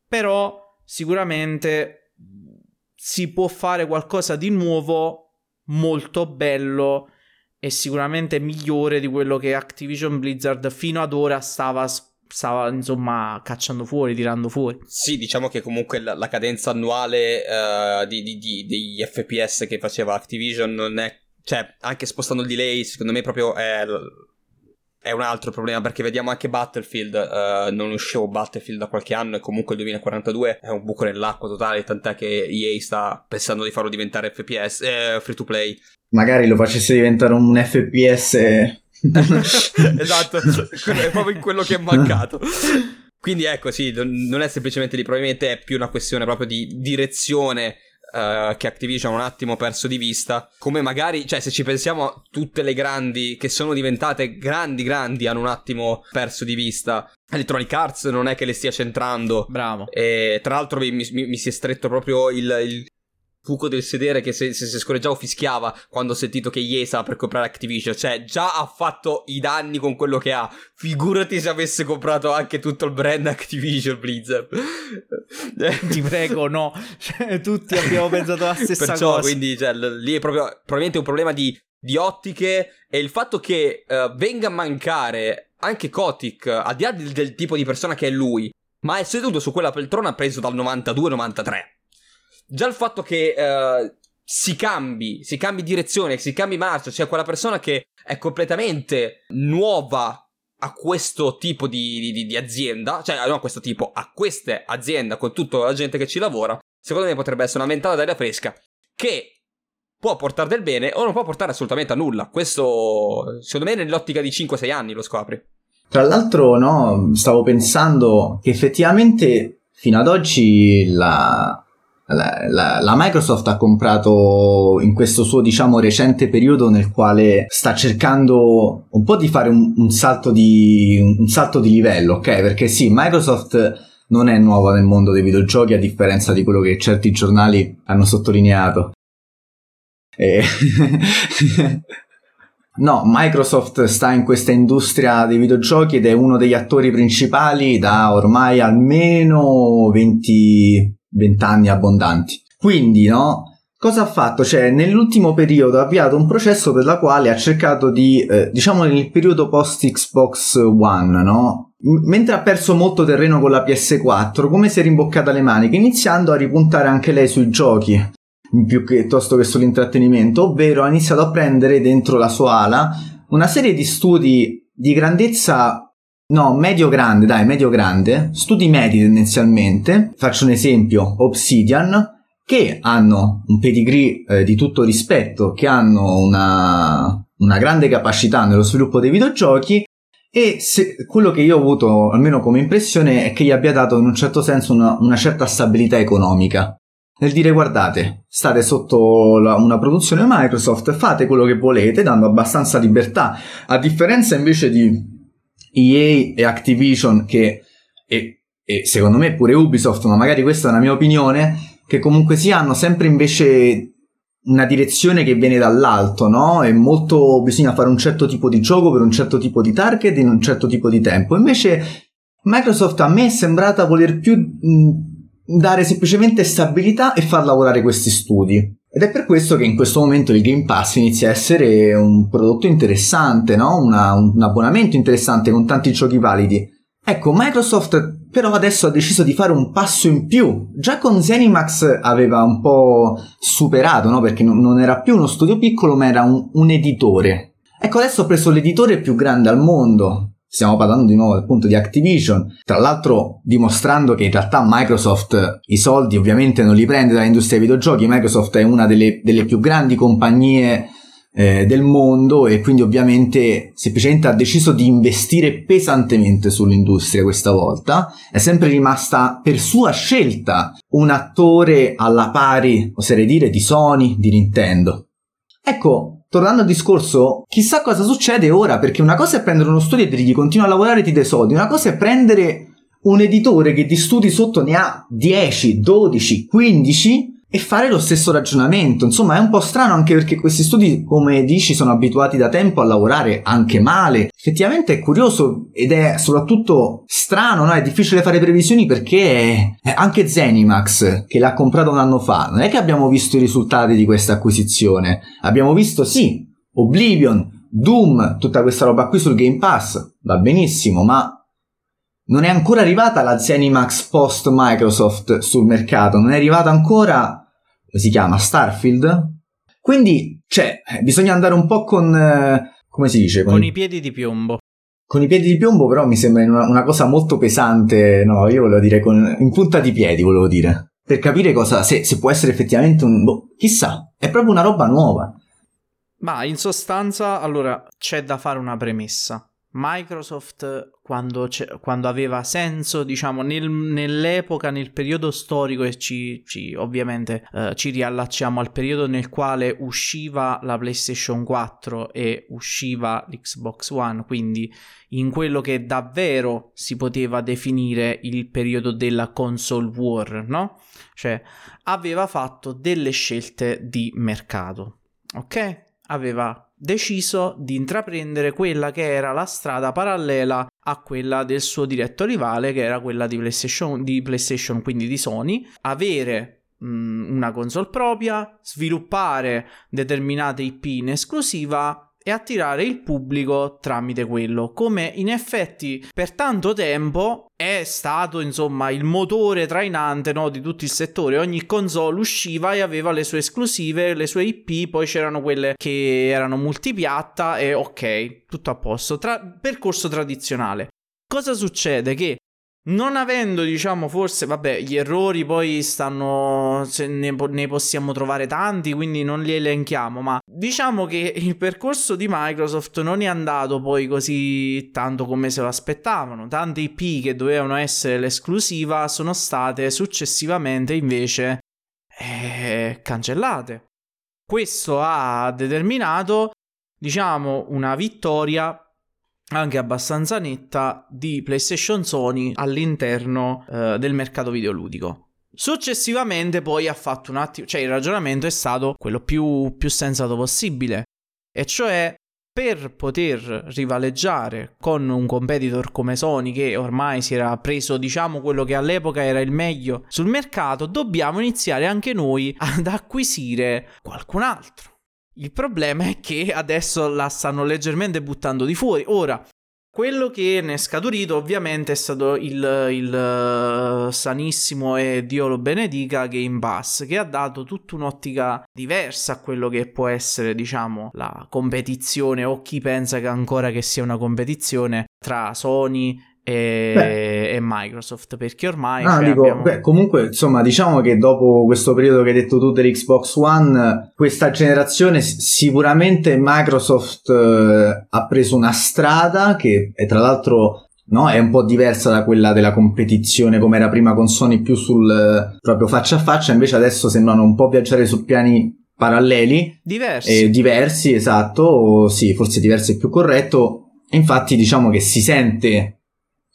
però sicuramente si può fare qualcosa di nuovo molto bello è sicuramente migliore di quello che Activision Blizzard fino ad ora stava stava insomma cacciando fuori, tirando fuori. Sì, diciamo che comunque la, la cadenza annuale uh, di, di, di, degli FPS che faceva Activision non è, cioè anche spostando il delay, secondo me proprio è, è un altro problema perché vediamo anche Battlefield, uh, non uscivo Battlefield da qualche anno e comunque il 2042 è un buco nell'acqua totale, tant'è che EA sta pensando di farlo diventare FPS, eh, free to play magari lo facesse diventare un FPS. (laughs) esatto, è proprio quello che è mancato. (laughs) Quindi ecco, sì, non è semplicemente lì, probabilmente è più una questione proprio di direzione uh, che Activision un attimo perso di vista. Come magari, cioè, se ci pensiamo, tutte le grandi che sono diventate grandi, grandi hanno un attimo perso di vista. Electronic Arts non è che le stia centrando. Bravo. E tra l'altro mi, mi, mi si è stretto proprio il, il buco del sedere che se, se, se scorreggiavo fischiava quando ho sentito che stava per comprare Activision. Cioè, già ha fatto i danni con quello che ha. Figurati se avesse comprato anche tutto il brand Activision Blizzard. (laughs) Ti prego, no. Cioè, tutti abbiamo (laughs) pensato la stessa Perciò, cosa. quindi, cioè, lì è proprio probabilmente un problema di, di ottiche e il fatto che uh, venga a mancare anche Kotick, al di là del, del tipo di persona che è lui, ma è seduto su quella poltrona preso dal 92-93 già il fatto che uh, si cambi, si cambi direzione, si cambi marcia, cioè quella persona che è completamente nuova a questo tipo di, di, di azienda, cioè non a questo tipo, a queste aziende con tutta la gente che ci lavora, secondo me potrebbe essere una ventata d'aria fresca che può portare del bene o non può portare assolutamente a nulla. Questo, secondo me, nell'ottica di 5-6 anni lo scopri. Tra l'altro, no, stavo pensando che effettivamente fino ad oggi la, la, la, la, Microsoft ha comprato in questo suo diciamo recente periodo nel quale sta cercando un po' di fare un, un, salto, di, un salto di livello, ok? Perché sì, Microsoft non è nuova nel mondo dei videogiochi a differenza di quello che certi giornali hanno sottolineato. E... (laughs) no, Microsoft sta in questa industria dei videogiochi ed è uno degli attori principali da ormai almeno 20 vent'anni abbondanti. Quindi, no? Cosa ha fatto? Cioè, nell'ultimo periodo ha avviato un processo per la quale ha cercato di, eh, diciamo nel periodo post Xbox One, no? Mentre ha perso molto terreno con la PS4, come si è rimboccata le maniche, iniziando a ripuntare anche lei sui giochi, più che, piuttosto che sull'intrattenimento, ovvero ha iniziato a prendere dentro la sua ala una serie di studi di grandezza No, medio grande, dai, medio grande, studi medi tendenzialmente, faccio un esempio, Obsidian, che hanno un pedigree eh, di tutto rispetto, che hanno una, una grande capacità nello sviluppo dei videogiochi e se, quello che io ho avuto almeno come impressione è che gli abbia dato in un certo senso una, una certa stabilità economica. Nel dire guardate, state sotto la, una produzione Microsoft, fate quello che volete, dando abbastanza libertà, a differenza invece di EA e Activision che e, e, secondo me pure Ubisoft, ma magari questa è una mia opinione, che comunque si hanno sempre invece una direzione che viene dall'alto, no? È molto bisogna fare un certo tipo di gioco per un certo tipo di target in un certo tipo di tempo. Invece Microsoft a me è sembrata voler più mh, dare semplicemente stabilità e far lavorare questi studi. Ed è per questo che in questo momento il Game Pass inizia a essere un prodotto interessante, no? Una, un abbonamento interessante con tanti giochi validi. Ecco, Microsoft però adesso ha deciso di fare un passo in più. Già con Zenimax aveva un po' superato, no? Perché non era più uno studio piccolo, ma era un, un editore. Ecco, adesso ha preso l'editore più grande al mondo. Stiamo parlando di nuovo appunto di Activision, tra l'altro dimostrando che in realtà Microsoft i soldi ovviamente non li prende dall'industria dei videogiochi, Microsoft è una delle, delle più grandi compagnie eh, del mondo e quindi ovviamente semplicemente ha deciso di investire pesantemente sull'industria questa volta. È sempre rimasta per sua scelta un attore alla pari, oserei dire, di Sony, di Nintendo. Ecco, tornando al discorso, chissà cosa succede ora, perché una cosa è prendere uno studio e dirgli continua a lavorare e ti dai soldi, una cosa è prendere un editore che di studi sotto ne ha 10, 12, 15 e fare lo stesso ragionamento. Insomma, è un po' strano anche perché questi studi, come dici, sono abituati da tempo a lavorare anche male. Effettivamente è curioso ed è soprattutto strano, no? È difficile fare previsioni perché anche Zenimax, che l'ha comprato un anno fa, non è che abbiamo visto i risultati di questa acquisizione. Abbiamo visto, sì, Oblivion, Doom, tutta questa roba qui sul Game Pass, va benissimo, ma non è ancora arrivata la Zenimax post Microsoft sul mercato, non è arrivata ancora, come si chiama, Starfield? Quindi, cioè, bisogna andare un po' con, eh, come si dice? Con, con i, i piedi di piombo. Con i piedi di piombo però mi sembra una, una cosa molto pesante, no, io volevo dire con, in punta di piedi, volevo dire, per capire cosa, se, se può essere effettivamente un, boh, chissà, è proprio una roba nuova. Ma in sostanza, allora, c'è da fare una premessa. Microsoft quando, quando, aveva senso, diciamo, nel, nell'epoca, nel periodo storico e ci, ci ovviamente eh, ci riallacciamo al periodo nel quale usciva la PlayStation 4 e usciva l'Xbox One, quindi in quello che davvero si poteva definire il periodo della console war, no? Cioè, aveva fatto delle scelte di mercato, ok? Aveva deciso di intraprendere quella che era la strada parallela a quella del suo diretto rivale, che era quella di PlayStation, di PlayStation quindi di Sony, avere mh, una console propria, sviluppare determinate IP in esclusiva e attirare il pubblico tramite quello, come in effetti per tanto tempo è stato insomma il motore trainante no, di tutto il settore. Ogni console usciva e aveva le sue esclusive, le sue IP, poi c'erano quelle che erano multipiatta e ok, tutto a posto. Tra- percorso tradizionale. Cosa succede? Che non avendo, diciamo, forse, vabbè, gli errori poi stanno, ne, ne, possiamo trovare tanti, quindi non li elenchiamo, ma diciamo che il percorso di Microsoft non è andato poi così tanto come se lo aspettavano. Tante IP che dovevano essere l'esclusiva sono state successivamente invece eh, cancellate. Questo ha determinato, diciamo, una vittoria anche abbastanza netta di PlayStation Sony all'interno eh, del mercato videoludico. Successivamente poi ha fatto un attimo, cioè il ragionamento è stato quello più, più sensato possibile, e cioè per poter rivaleggiare con un competitor come Sony che ormai si era preso diciamo quello che all'epoca era il meglio sul mercato, dobbiamo iniziare anche noi ad acquisire qualcun altro. Il problema è che adesso la stanno leggermente buttando di fuori. Ora, quello che ne è scaturito ovviamente è stato il, il uh, sanissimo e Dio lo benedica Game Pass che ha dato tutta un'ottica diversa a quello che può essere diciamo la competizione o chi pensa che ancora che sia una competizione tra Sony e, e, Microsoft perché ormai cioè, dico, abbiamo... beh, comunque insomma diciamo che dopo questo periodo che hai detto tu dell'Xbox One questa generazione sicuramente Microsoft eh, ha preso una strada che è tra l'altro No, è un po' diversa da quella della competizione come era prima con Sony più sul eh, proprio faccia a faccia, invece adesso sembrano un po' viaggiare su piani paralleli. Diversi. Eh, diversi, esatto, sì, forse diverso è più corretto. Infatti diciamo che si sente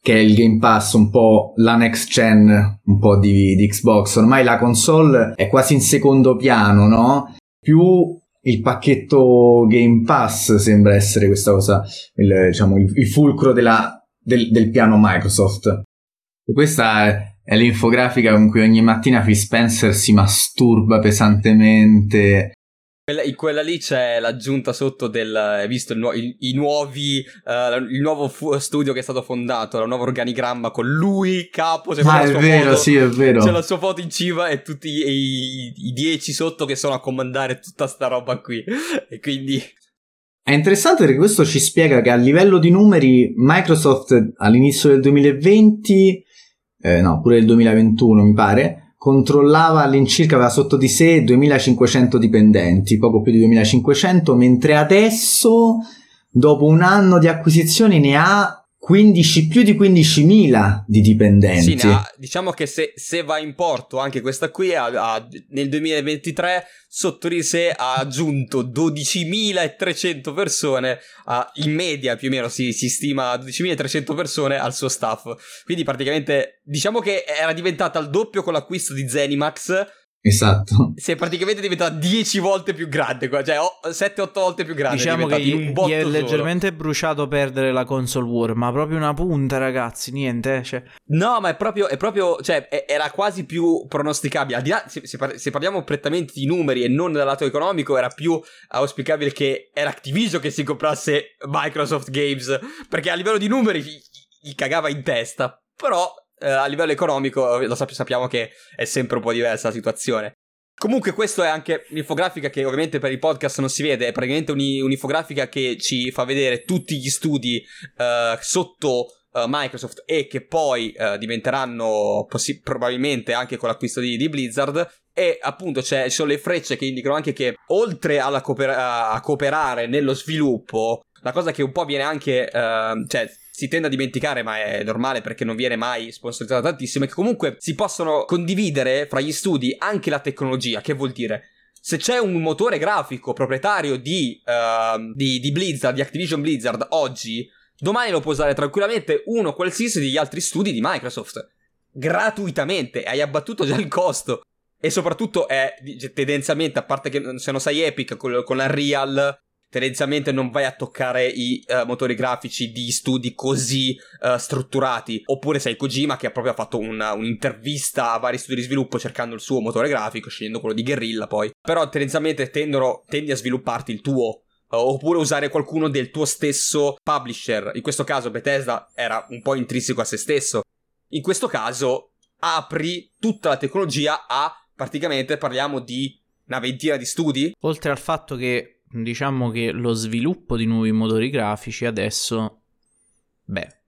che è il Game Pass, un po' la next gen, un po' di, di, Xbox. Ormai la console è quasi in secondo piano, no? più il pacchetto Game Pass sembra essere questa cosa, il, diciamo, il, il fulcro della, del, del, piano Microsoft. Questa è l'infografica con cui ogni mattina Phil Spencer si masturba pesantemente in quella lì c'è l'aggiunta sotto del. Hai visto il, nu- il, i nuovi. Uh, il nuovo fu- studio che è stato fondato, il nuovo organigramma con lui, capo. Ah, è vero, foto, sì, è vero. C'è la sua foto in cima e tutti i, i, i dieci sotto che sono a comandare tutta sta roba qui. E quindi. È interessante perché questo ci spiega che a livello di numeri Microsoft all'inizio del 2020, eh, no, pure del 2021 mi pare, controllava all'incirca, aveva sotto di sé 2500 dipendenti, poco più di 2500, mentre adesso, dopo un anno di acquisizioni, ne ha 15, più di 15.000 di dipendenti. Sì, ha, diciamo che se, se, va in porto anche questa qui, ha, ha, nel 2023 sotto di sé ha aggiunto 12.300 persone, in media più o meno si, si stima 12.300 persone al suo staff. Quindi praticamente diciamo che era diventata il doppio con l'acquisto di Zenimax Esatto. Si è praticamente diventata 10 volte più grande, cioè 7-8 volte più grande. Diciamo che gli, gli è leggermente bruciato perdere la console war, ma proprio una punta, ragazzi, niente. Cioè. No, ma è proprio, è proprio, cioè, è, era quasi più pronosticabile. Al di là, se, se, par- se, parliamo prettamente di numeri e non dal lato economico, era più auspicabile che era Activision che si comprasse Microsoft Games, perché a livello di numeri gli, gli cagava in testa. Però eh, a livello economico lo sap- sappiamo che è sempre un po' diversa la situazione. Comunque questa è anche un'infografica che ovviamente per i podcast non si vede, è praticamente un'infografica che ci fa vedere tutti gli studi uh, sotto uh, Microsoft e che poi uh, diventeranno possi- probabilmente anche con l'acquisto di, di Blizzard e appunto ci sono le frecce che indicano anche che oltre cooper- a cooperare nello sviluppo, la cosa che un po' viene anche, cioè si tende a dimenticare, ma è normale perché non viene mai sponsorizzata tantissimo, è che comunque si possono condividere fra gli studi anche la tecnologia, che vuol dire se c'è un motore grafico proprietario di, uh, di, di, Blizzard, di Activision Blizzard oggi, domani lo può usare tranquillamente uno qualsiasi degli altri studi di Microsoft. Gratuitamente, hai abbattuto già il costo. E soprattutto è tendenzialmente, a parte che se non sai Epic con, con la Real, tendenzialmente non vai a toccare i uh, motori grafici di studi così uh, strutturati. Oppure sei Kojima che ha proprio fatto una, un'intervista a vari studi di sviluppo cercando il suo motore grafico, scegliendo quello di Guerrilla poi. Però tendenzialmente tendono, tendi a svilupparti il tuo. Uh, oppure usare qualcuno del tuo stesso publisher. In questo caso Bethesda era un po' intrinseco a se stesso. In questo caso apri tutta la tecnologia a praticamente parliamo di una ventina di studi. Oltre al fatto che diciamo che lo sviluppo di nuovi motori grafici adesso, beh,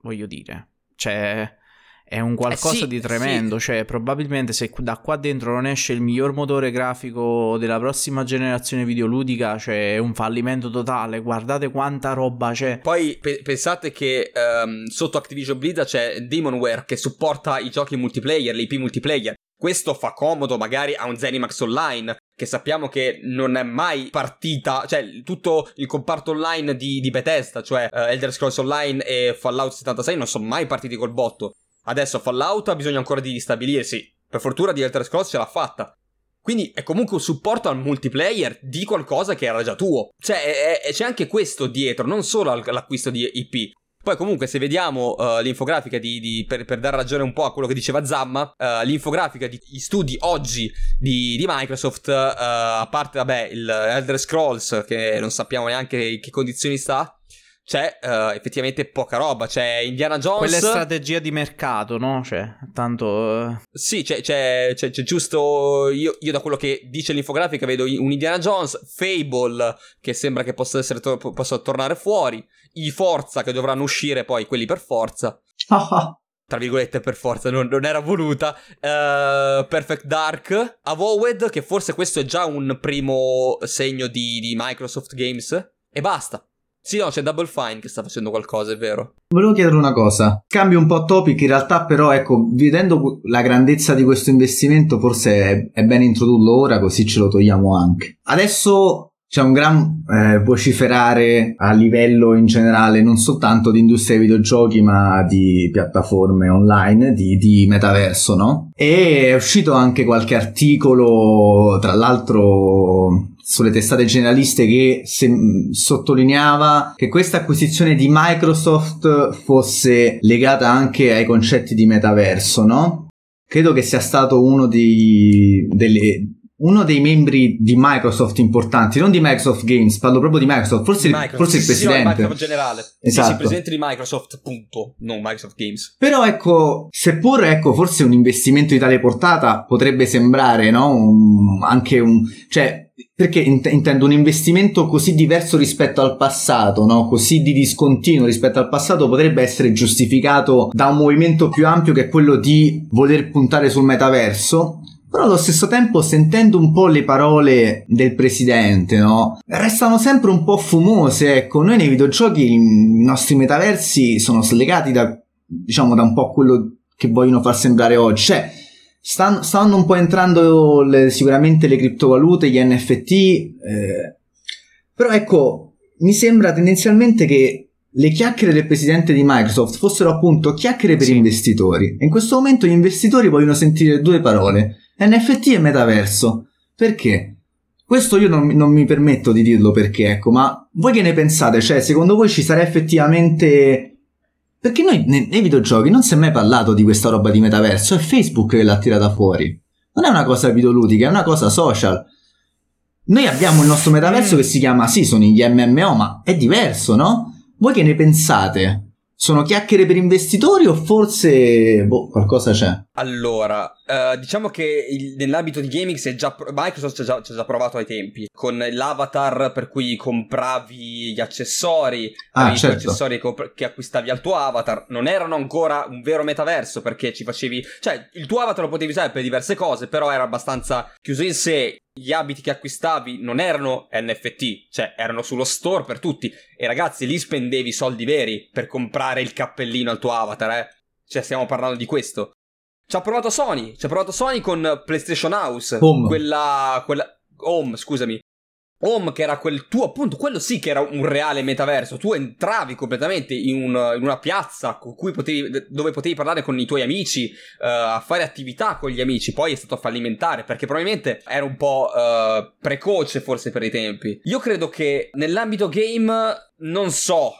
voglio dire, cioè è un qualcosa eh sì, di tremendo, sì. cioè probabilmente se da qua dentro non esce il miglior motore grafico della prossima generazione videoludica, cioè è un fallimento totale, guardate quanta roba c'è. Poi pe- pensate che um, sotto Activision Blizzard c'è Demonware che supporta i giochi multiplayer, l'IP multiplayer. Questo fa comodo magari a un Zenimax Online, che sappiamo che non è mai partita, cioè tutto il comparto online di, di Bethesda, cioè uh, Elder Scrolls Online e Fallout 76 non sono mai partiti col botto. Adesso Fallout ha bisogno ancora di stabilirsi. Per fortuna di Elder Scrolls ce l'ha fatta. Quindi è comunque un supporto al multiplayer di qualcosa che era già tuo. Cioè, è, è, c'è anche questo dietro, non solo all'acquisto di IP. Poi comunque se vediamo uh, l'infografica di, di, per, per, dare ragione un po' a quello che diceva Zamma, uh, l'infografica di studi oggi di, di Microsoft, uh, a parte vabbè il Elder Scrolls che non sappiamo neanche in che condizioni sta, c'è uh, effettivamente poca roba. C'è Indiana Jones. Quella è strategia di mercato, no? Cioè, tanto. Uh... Sì, c'è, c'è, c'è, c'è giusto. Io, io, da quello che dice l'infografica vedo un Indiana Jones, Fable, che sembra che possa, essere to- possa tornare fuori, i Forza che dovranno uscire poi, quelli per forza. (laughs) tra virgolette per forza, non, non era voluta. Uh, Perfect Dark, Avowed, che forse questo è già un primo segno di, di Microsoft Games. E basta. Sì, no, c'è Double Fine che sta facendo qualcosa, è vero. Volevo chiedere una cosa. Cambio un po' topic, in realtà però, ecco, vedendo la grandezza di questo investimento, forse è, è bene introdurlo ora, così ce lo togliamo anche. Adesso c'è un gran eh, vociferare a livello in generale non soltanto di industria dei videogiochi ma di piattaforme online, di, di metaverso, no? E è uscito anche qualche articolo, tra l'altro sulle testate generaliste che se, sottolineava che questa acquisizione di Microsoft fosse legata anche ai concetti di metaverso, no? Credo che sia stato uno di, delle, uno dei membri di Microsoft importanti, non di Microsoft Games, parlo proprio di Microsoft, forse, Microsoft, forse il presidente. Sì, Microsoft generale. Esatto. Sì, sì, il presidente di Microsoft, punto, non Microsoft Games. Però ecco, seppur ecco, forse un investimento di tale portata potrebbe sembrare, no? Un, anche un... cioè, perché int- intendo un investimento così diverso rispetto al passato, no? Così di discontinuo rispetto al passato potrebbe essere giustificato da un movimento più ampio che è quello di voler puntare sul metaverso però allo stesso tempo, sentendo un po' le parole del presidente, no? Restano sempre un po' fumose, ecco. Noi nei videogiochi, i nostri metaversi sono slegati da, diciamo, da un po' quello che vogliono far sembrare oggi. Cioè, stanno, stanno un po' entrando le, sicuramente le criptovalute, gli NFT, eh, però ecco, mi sembra tendenzialmente che le chiacchiere del presidente di Microsoft fossero appunto chiacchiere per sì. investitori. E in questo momento gli investitori vogliono sentire due parole NFT e metaverso. Perché? Questo io non, non, mi permetto di dirlo perché, ecco, ma voi che ne pensate? Cioè, secondo voi ci sarà effettivamente... Perché noi nei, nei videogiochi non si è mai parlato di questa roba di metaverso, è Facebook che l'ha tirata fuori. Non è una cosa videoludica, è una cosa social. Noi abbiamo il nostro metaverso che si chiama, sì, sono gli MMO, ma è diverso, no? Voi che ne pensate? Sono chiacchiere per investitori o forse boh, qualcosa c'è? Allora, uh, diciamo che il, nell'ambito di gaming già, Microsoft ci ha, già, già, provato ai tempi, con l'avatar per cui compravi gli accessori, ah, certo. gli accessori che, che, acquistavi al tuo avatar, non erano ancora un vero metaverso perché ci facevi... Cioè, il tuo avatar lo potevi usare per diverse cose, però era abbastanza chiuso in sé, gli abiti che acquistavi non erano NFT, cioè erano sullo store per tutti. E ragazzi, lì spendevi soldi veri per comprare il cappellino al tuo avatar, eh. Cioè, stiamo parlando di questo. Ci ha provato Sony, ci ha provato Sony con PlayStation House. Home. Quella, quella... Home, scusami. Home, che era quel tuo, appunto, quello sì che era un reale metaverso. Tu entravi completamente in, un, in una piazza potevi, dove potevi parlare con i tuoi amici, uh, a fare attività con gli amici. Poi è stato fallimentare perché probabilmente era un po' uh, precoce, forse per i tempi. Io credo che nell'ambito game non so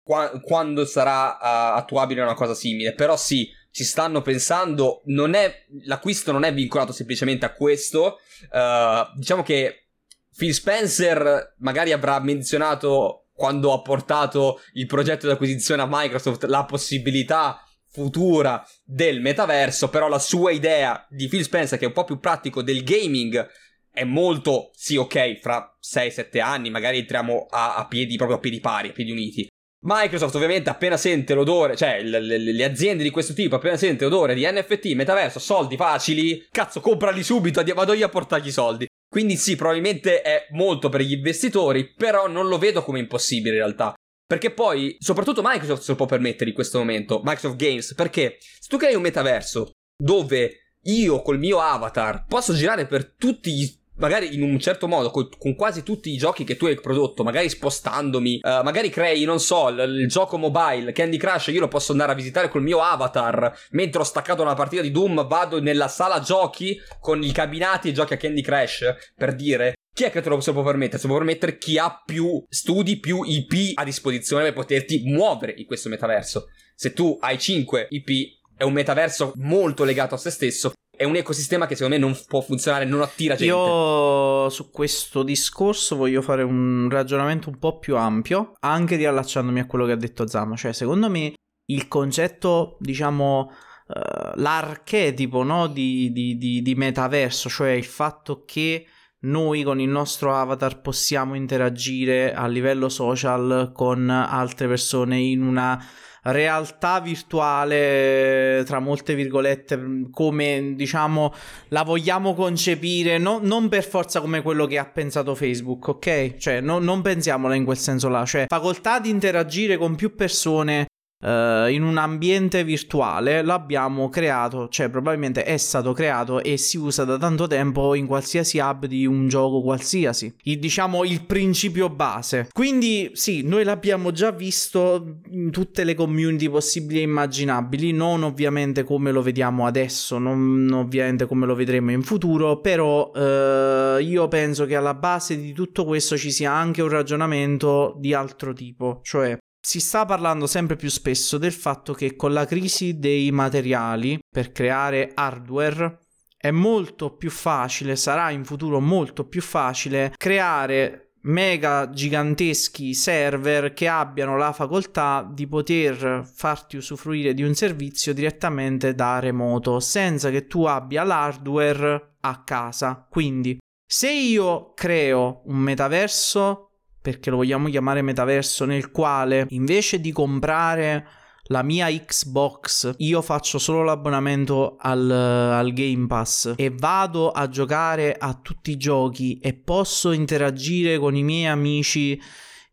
qua- quando sarà uh, attuabile una cosa simile, però sì ci stanno pensando, non è, l'acquisto non è vincolato semplicemente a questo. Uh, diciamo che Phil Spencer magari avrà menzionato quando ha portato il progetto di acquisizione a Microsoft la possibilità futura del metaverso, però la sua idea di Phil Spencer, che è un po' più pratico del gaming, è molto, sì, ok, fra 6-7 anni magari entriamo a, a piedi, proprio a piedi pari, a piedi uniti. Microsoft ovviamente appena sente l'odore, cioè le, le, le, aziende di questo tipo appena sente l'odore di NFT, metaverso, soldi facili, cazzo comprali subito, vado io a portargli i soldi. Quindi sì, probabilmente è molto per gli investitori, però non lo vedo come impossibile in realtà. Perché poi, soprattutto Microsoft se lo può permettere in questo momento, Microsoft Games, perché se tu crei un metaverso dove io col mio avatar posso girare per tutti gli magari in un certo modo con, con, quasi tutti i giochi che tu hai prodotto, magari spostandomi, uh, magari crei, non so, il, il, gioco mobile, Candy Crush, io lo posso andare a visitare col mio avatar, mentre ho staccato una partita di Doom, vado nella sala giochi con i cabinati e giochi a Candy Crush, per dire. Chi è che te lo può permettere? Se lo può permettere chi ha più studi, più IP a disposizione per poterti muovere in questo metaverso. Se tu hai 5 IP, è un metaverso molto legato a se stesso è un ecosistema che secondo me non può funzionare, non attira gente. Io su questo discorso voglio fare un ragionamento un po' più ampio, anche riallacciandomi a quello che ha detto Zama. Cioè, secondo me il concetto, diciamo, uh, l'archetipo no? di, di, di, di metaverso, cioè il fatto che noi con il nostro avatar possiamo interagire a livello social con altre persone in una realtà virtuale, tra molte virgolette, come diciamo la vogliamo concepire, no, non per forza come quello che ha pensato Facebook, ok? Cioè, no, non pensiamola in quel senso là, cioè facoltà di interagire con più persone uh, in un ambiente virtuale l'abbiamo creato, cioè probabilmente è stato creato e si usa da tanto tempo in qualsiasi hub di un gioco qualsiasi. Il, diciamo il principio base. Quindi sì, noi l'abbiamo già visto in tutte le community possibili e immaginabili, non ovviamente come lo vediamo adesso, non ovviamente come lo vedremo in futuro, però uh, io penso che alla base di tutto questo ci sia anche un ragionamento di altro tipo, cioè si sta parlando sempre più spesso del fatto che con la crisi dei materiali per creare hardware è molto più facile, sarà in futuro molto più facile creare mega giganteschi server che abbiano la facoltà di poter farti usufruire di un servizio direttamente da remoto senza che tu abbia l'hardware a casa. Quindi, se io creo un metaverso perché lo vogliamo chiamare metaverso, nel quale invece di comprare la mia Xbox, io faccio solo l'abbonamento al, al, Game Pass e vado a giocare a tutti i giochi e posso interagire con i miei amici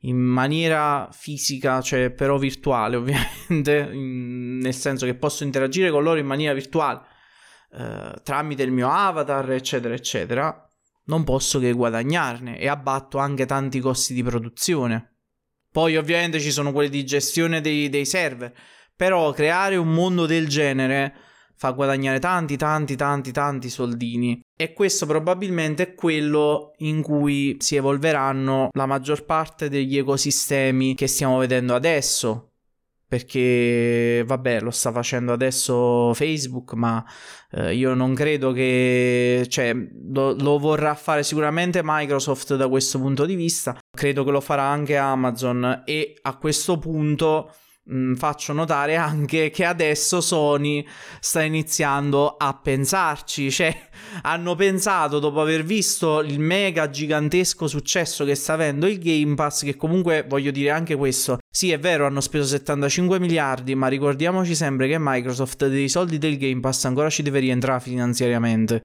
in maniera fisica, cioè però virtuale (laughs) ovviamente, in, nel senso che posso interagire con loro in maniera virtuale eh, tramite il mio avatar, eccetera, eccetera non posso che guadagnarne e abbatto anche tanti costi di produzione. Poi ovviamente ci sono quelli di gestione dei, dei server, però creare un mondo del genere fa guadagnare tanti, tanti, tanti, tanti soldini. E questo probabilmente è quello in cui si evolveranno la maggior parte degli ecosistemi che stiamo vedendo adesso perché vabbè lo sta facendo adesso Facebook ma eh, io non credo che cioè, lo, lo, vorrà fare sicuramente Microsoft da questo punto di vista. Credo che lo farà anche Amazon. E a questo punto mh, mm, faccio notare anche che adesso Sony sta iniziando a pensarci, cioè hanno pensato dopo aver visto il mega gigantesco successo che sta avendo il Game Pass, che comunque voglio dire anche questo, sì è vero hanno speso 75 miliardi, ma ricordiamoci sempre che Microsoft dei soldi del Game Pass ancora ci deve rientrare finanziariamente.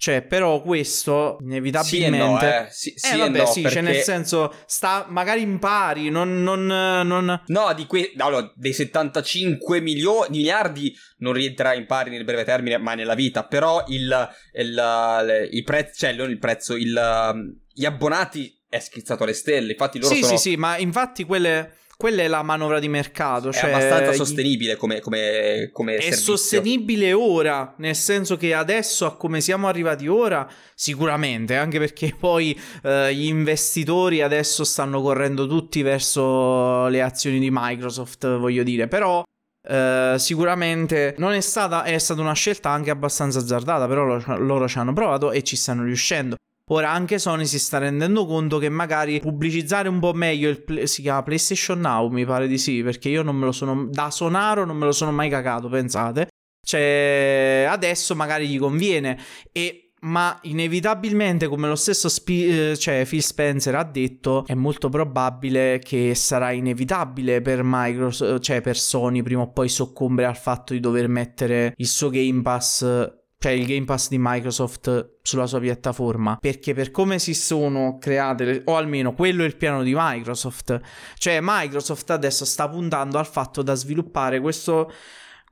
Cioè, però questo inevitabilmente... Sì no, eh. Sì, sì eh, vabbè, no, sì, perché... cioè nel senso, sta magari in pari, non... non, non... No, di que... no, dei 75 milio... miliardi non rientrerà in pari nel breve termine, ma nella vita, però il, il, il, il prezzo, cioè non il prezzo, il, gli abbonati è schizzato alle stelle, infatti loro sì, sono... Sì, sì, ma infatti quelle quella è la manovra di mercato. Cioè, è abbastanza sostenibile come, come, come È servizio. sostenibile ora, nel senso che adesso, a come siamo arrivati ora, sicuramente, anche perché (laughs) poi eh, gli investitori adesso stanno correndo tutti verso le azioni di Microsoft, voglio dire, però... Uh, sicuramente non è stata, è stata una scelta anche abbastanza azzardata, però loro, loro ci hanno provato e ci stanno riuscendo. Ora anche Sony si sta rendendo conto che magari pubblicizzare un po' meglio il play, si chiama PlayStation Now, mi pare di sì, perché io non me lo sono da Sonaro non me lo sono mai cagato, pensate. Cioè, adesso magari gli conviene e ma inevitabilmente, come lo stesso spi- eh, cioè Phil Spencer ha detto, è molto probabile che sarà inevitabile per Microsoft, cioè per Sony prima o poi soccombere al fatto di dover mettere il suo Game Pass cioè il Game Pass di Microsoft sulla sua piattaforma, perché per come si sono create, o almeno quello è il piano di Microsoft, cioè Microsoft adesso sta puntando al fatto da sviluppare questo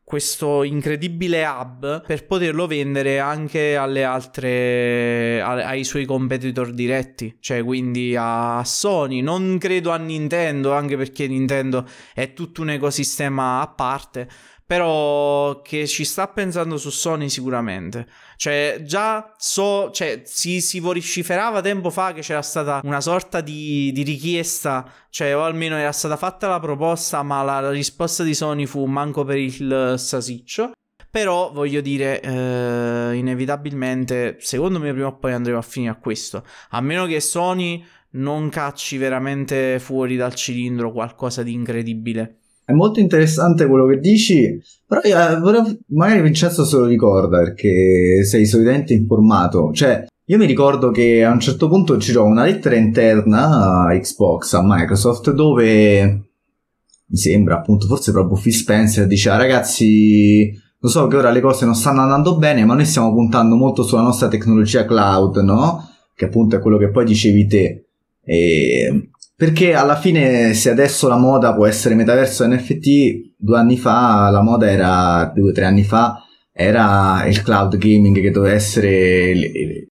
questo incredibile hub per poterlo vendere anche alle altre ai suoi competitor diretti, cioè quindi a Sony, non credo a Nintendo, anche perché Nintendo è tutto un ecosistema a parte, però che ci sta pensando su Sony sicuramente. Cioè, già so, cioè, si, si vociferava tempo fa che c'era stata una sorta di, di, richiesta, cioè, o almeno era stata fatta la proposta, ma la, la risposta di Sony fu manco per il sasiccio. Però voglio dire, eh, inevitabilmente, secondo me prima o poi andremo a finire a questo. A meno che Sony non cacci veramente fuori dal cilindro qualcosa di incredibile. È molto interessante quello che dici, però io, volevo, magari Vincenzo se lo ricorda perché sei solitamente informato. Cioè, io mi ricordo che a un certo punto c'era una lettera interna a Xbox, a Microsoft, dove mi sembra appunto, forse proprio Phil Spencer diceva ragazzi, lo so che ora le cose non stanno andando bene, ma noi stiamo puntando molto sulla nostra tecnologia cloud, no? Che appunto è quello che poi dicevi te. E Perché alla fine, se adesso la moda può essere metaverso NFT, due anni fa la moda era, due o tre anni fa, era il cloud gaming che doveva essere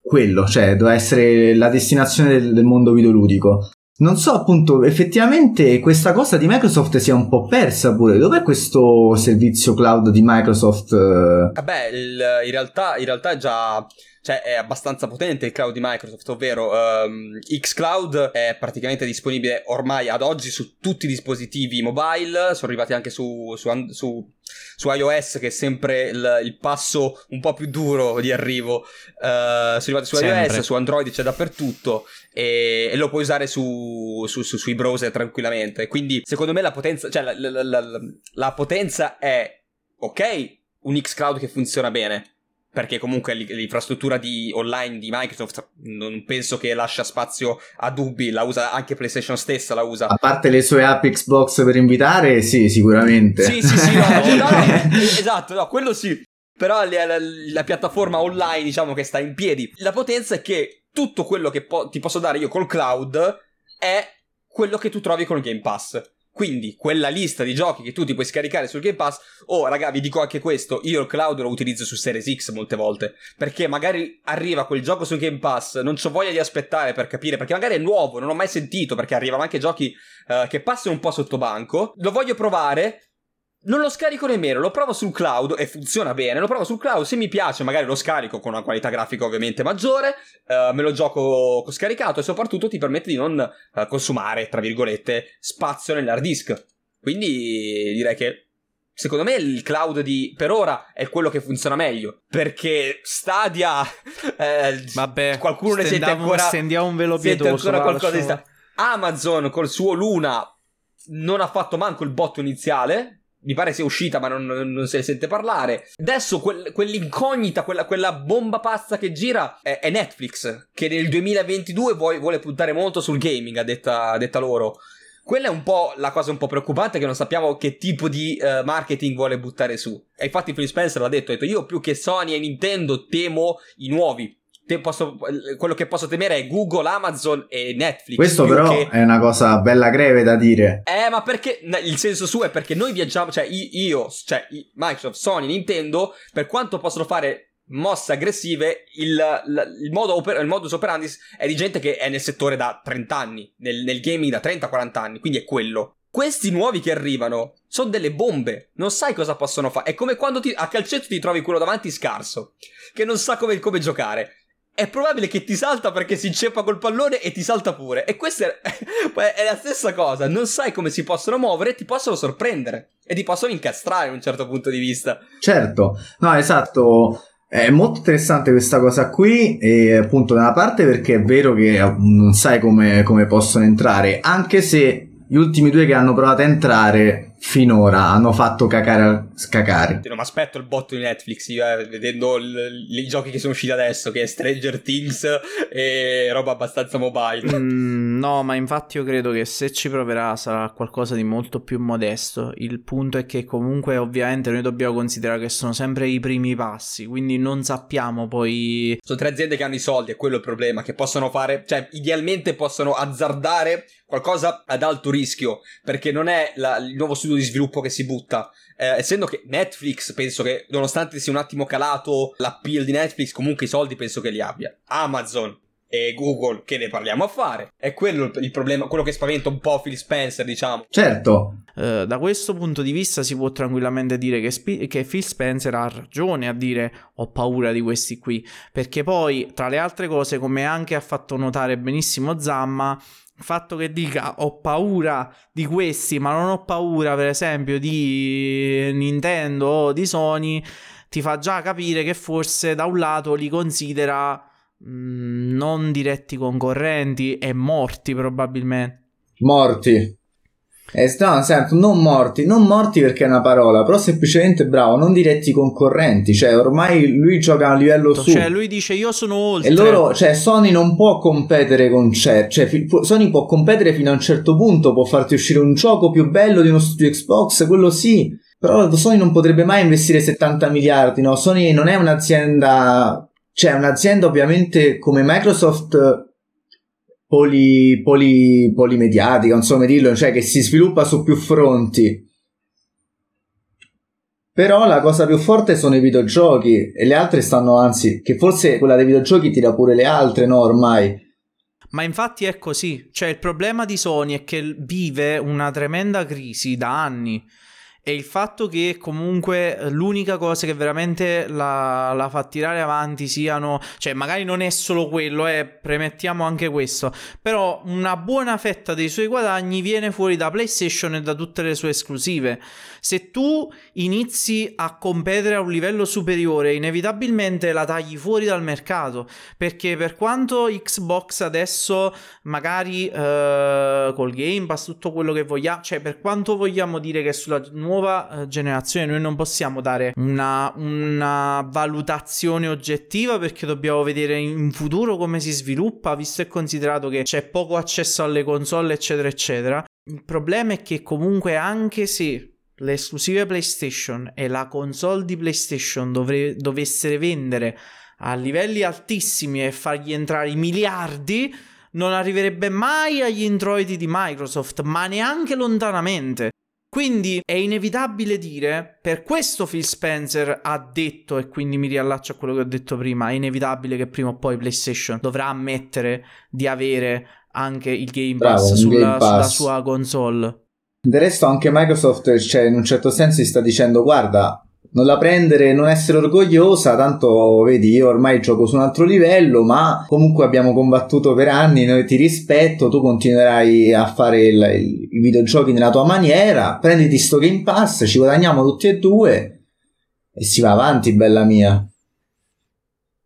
quello, cioè doveva essere la destinazione del, del mondo videoludico. Non so appunto, effettivamente questa cosa di Microsoft si è un po' persa pure. Dov'è questo servizio cloud di Microsoft? Vabbè, il, in, in realtà è già cioè è abbastanza potente il cloud di Microsoft, ovvero um, xCloud è praticamente disponibile ormai ad oggi su tutti i dispositivi mobile, sono arrivati anche su, su, su, su iOS che è sempre il, il, passo un po' più duro di arrivo, uh, sono arrivati su sempre. iOS, su Android c'è dappertutto e, e lo puoi usare su, sui browser tranquillamente, quindi secondo me la potenza, cioè la, la, la, la potenza è ok, un xCloud che funziona bene, perché comunque l'infrastruttura di online di Microsoft non penso che lascia spazio a dubbi, la usa anche PlayStation stessa la usa. A parte le sue app Xbox per invitare, sì, sicuramente. Sì, sì, sì, no, no, no, (laughs) esatto, no, quello sì. Però la, la, la, piattaforma online, diciamo che sta in piedi. La potenza è che tutto quello che po- ti posso dare io col cloud è quello che tu trovi con il Game Pass. Quindi quella lista di giochi che tu ti puoi scaricare sul Game Pass, oh raga, vi dico anche questo, io il cloud lo utilizzo su Series X molte volte, perché magari arriva quel gioco sul Game Pass, non ho voglia di aspettare per capire, perché magari è nuovo, non ho mai sentito, perché arrivano anche giochi uh, che passano un po' sotto banco, lo voglio provare, non lo scarico nemmeno, lo provo sul cloud e funziona bene. Lo provo sul cloud, se mi piace, magari lo scarico con una qualità grafica ovviamente maggiore. Uh, me lo gioco scaricato e soprattutto ti permette di non uh, consumare, tra virgolette, spazio nell'hard disk. Quindi direi che Secondo me il cloud di per ora è quello che funziona meglio. Perché Stadia. (laughs) Eh, Vabbè, qualcuno ne sente ancora. Stendiamo un velo pietoso. ancora qualcosa di sta- Amazon col suo Luna non ha fatto manco il botto iniziale mi pare sia uscita ma non, non se ne sente parlare. Adesso quel, quell'incognita, quella, quella, bomba pazza che gira è, è Netflix, che nel 2022 vuole, vuole, puntare molto sul gaming, a detta, detta, loro. Quella è un po' la cosa un po' preoccupante che non sappiamo che tipo di uh, marketing vuole buttare su. E infatti Phil Spencer l'ha detto, ha detto io più che Sony e Nintendo temo i nuovi Posso, quello che posso temere è Google, Amazon e Netflix. Questo però che... è una cosa bella greve da dire. Eh, ma perché il senso suo è perché noi viaggiamo, cioè io, cioè Microsoft, Sony, Nintendo, per quanto possono fare mosse aggressive, il, il, modo oper- il modus operandi è di gente che è nel settore da 30 anni, nel, nel gaming da 30-40 anni, quindi è quello. Questi nuovi che arrivano sono delle bombe, non sai cosa possono fare. È come quando ti, a calcetto ti trovi quello davanti scarso, che non sa come, come giocare è probabile che ti salta perché si inceppa col pallone e ti salta pure. E questa è, (laughs) è, la stessa cosa. Non sai come si possono muovere, ti possono sorprendere e ti possono incastrare da un certo punto di vista. Certo, no, esatto. È molto interessante questa cosa qui, e appunto da una parte perché è vero che non sai come, come possono entrare, anche se gli ultimi due che hanno provato a entrare finora hanno fatto cacare scacare. Non mi aspetto il botto di Netflix io, eh, vedendo l- i giochi che sono usciti adesso, che è Stranger Things e roba abbastanza mobile. Mm, no, ma infatti io credo che se ci proverà sarà qualcosa di molto più modesto. Il punto è che comunque ovviamente noi dobbiamo considerare che sono sempre i primi passi, quindi non sappiamo poi... Sono tre aziende che hanno i soldi, è quello il problema, che possono fare, cioè idealmente possono azzardare qualcosa ad alto rischio, perché non è la, il nuovo studio di sviluppo che si butta. Eh, essendo che Netflix penso che, nonostante sia un attimo calato l'appeal di Netflix, comunque i soldi penso che li abbia. Amazon e Google, che ne parliamo a fare? È quello il problema, quello che spaventa un po' Phil Spencer, diciamo. Certo. Uh, da questo punto di vista si può tranquillamente dire che, Sp- che, Phil Spencer ha ragione a dire ho paura di questi qui, perché poi, tra le altre cose, come anche ha fatto notare benissimo Zamma, il fatto che dica ho paura di questi, ma non ho paura, per esempio, di Nintendo o di Sony, ti fa già capire che forse da un lato li considera mh, mm, non diretti concorrenti e morti probabilmente. Morti. Eh, no, sento, non morti, non morti perché è una parola, però semplicemente bravo, non diretti concorrenti, cioè ormai lui gioca a livello su. Cioè lui dice io sono oltre. E loro, cioè Sony non può competere con cioè, cioè Sony può competere fino a un certo punto, può farti uscire un gioco più bello di uno studio Xbox, quello sì, però Sony non potrebbe mai investire 70 miliardi, no? Sony non è un'azienda, cioè un'azienda ovviamente come Microsoft poli, poli, polimediatica, non so come dirlo, cioè che si sviluppa su più fronti. Però la cosa più forte sono i videogiochi e le altre stanno, anzi, che forse quella dei videogiochi tira pure le altre, no, ormai. Ma infatti è così, cioè il problema di Sony è che vive una tremenda crisi da anni e il fatto che comunque eh, l'unica cosa che veramente la, la, fa tirare avanti siano, cioè magari non è solo quello, eh, premettiamo anche questo, però una buona fetta dei suoi guadagni viene fuori da PlayStation e da tutte le sue esclusive. Se tu inizi a competere a un livello superiore, inevitabilmente la tagli fuori dal mercato, perché per quanto Xbox adesso magari eh, col Game Pass, tutto quello che vogliamo, cioè per quanto vogliamo dire che sulla nuova eh, generazione noi non possiamo dare una, una, valutazione oggettiva perché dobbiamo vedere in futuro come si sviluppa, visto e considerato che c'è poco accesso alle console, eccetera, eccetera. Il problema è che comunque anche se le esclusive PlayStation e la console di PlayStation dovre- dovessero vendere a livelli altissimi e fargli entrare i miliardi, non arriverebbe mai agli introiti di Microsoft, ma neanche lontanamente. Quindi è inevitabile dire, per questo Phil Spencer ha detto, e quindi mi riallaccio a quello che ho detto prima, è inevitabile che prima o poi PlayStation dovrà ammettere di avere anche il Game Pass, Bravo, sulla, Game Pass. sulla sua console. Del resto anche Microsoft, cioè, in un certo senso, si sta dicendo, guarda, non la prendere, non essere orgogliosa, tanto vedi, io ormai gioco su un altro livello, ma comunque abbiamo combattuto per anni, noi ti rispetto, tu continuerai a fare il, i videogiochi nella tua maniera, prenditi sto Game Pass, ci guadagniamo tutti e due e si va avanti, bella mia.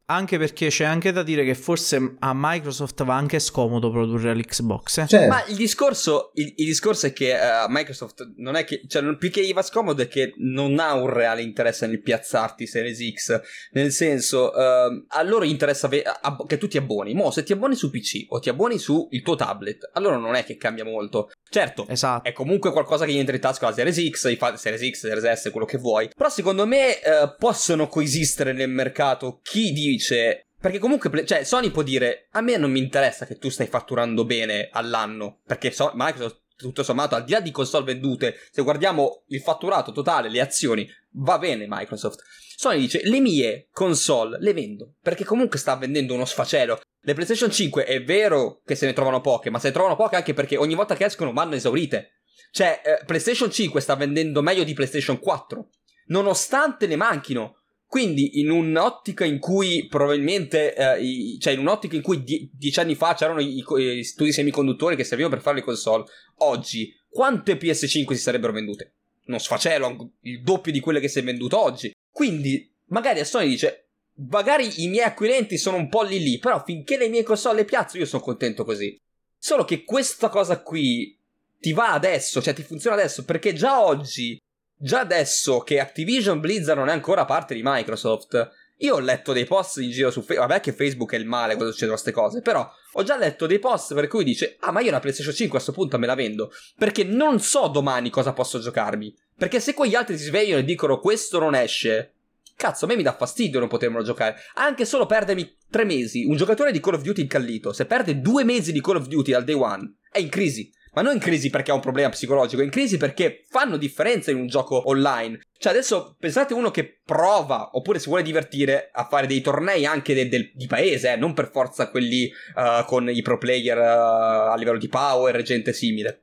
Anche perché c'è anche da dire che forse a Microsoft va anche scomodo produrre l'Xbox. Eh? Certo. Ma il discorso, il, il discorso, è che uh, Microsoft non è che, cioè, non, più che gli va scomodo è che non ha un reale interesse nel piazzarti Series X. Nel senso, uh, a loro interessa ve- a- che tu ti abboni. Mo, se ti abboni su PC o ti abboni sul tuo tablet, allora non è che cambia molto. Certo, esatto. è comunque qualcosa che gli entra in tasca la Series X, fa Series X, Series S, quello che vuoi. Però secondo me uh, possono coesistere nel mercato chi dice perché comunque, cioè, Sony può dire: A me non mi interessa che tu stai fatturando bene all'anno. Perché so- Microsoft, tutto sommato, al di là di console vendute, se guardiamo il fatturato totale, le azioni, va bene Microsoft. Sony dice: Le mie console le vendo. Perché comunque sta vendendo uno sfacelo. Le PlayStation 5 è vero che se ne trovano poche, ma se ne trovano poche anche perché ogni volta che escono vanno esaurite. Cioè, eh, PlayStation 5 sta vendendo meglio di PlayStation 4, nonostante ne manchino. Quindi, in un'ottica in cui probabilmente, eh, i, cioè in un'ottica in cui die- dieci anni fa c'erano i, i, studi semiconduttori che servivano per fare le console, oggi quante PS5 si sarebbero vendute? Non sfacelo, il doppio di quelle che si è venduto oggi. Quindi, magari a Sony dice, magari i miei acquirenti sono un po' lì lì, però finché le mie console piazzo io sono contento così. Solo che questa cosa qui ti va adesso, cioè ti funziona adesso, perché già oggi già adesso che Activision Blizzard non è ancora parte di Microsoft, io ho letto dei post in giro su Facebook, vabbè che Facebook è il male quando succedono queste cose, però ho già letto dei post per cui dice, ah ma io una PlayStation 5 a questo punto me la vendo, perché non so domani cosa posso giocarmi, perché se quegli altri si svegliano e dicono questo non esce, cazzo a me mi dà fastidio non potermelo giocare, anche solo perdermi tre mesi, un giocatore di Call of Duty incallito, se perde due mesi di Call of Duty al day one, è in crisi, ma non in crisi perché ha un problema psicologico, in crisi perché fanno differenza in un gioco online. Cioè, adesso pensate uno che prova, oppure si vuole divertire, a fare dei tornei anche de- de- di paese, eh, non per forza quelli uh, con i pro player uh, a livello di power gente simile.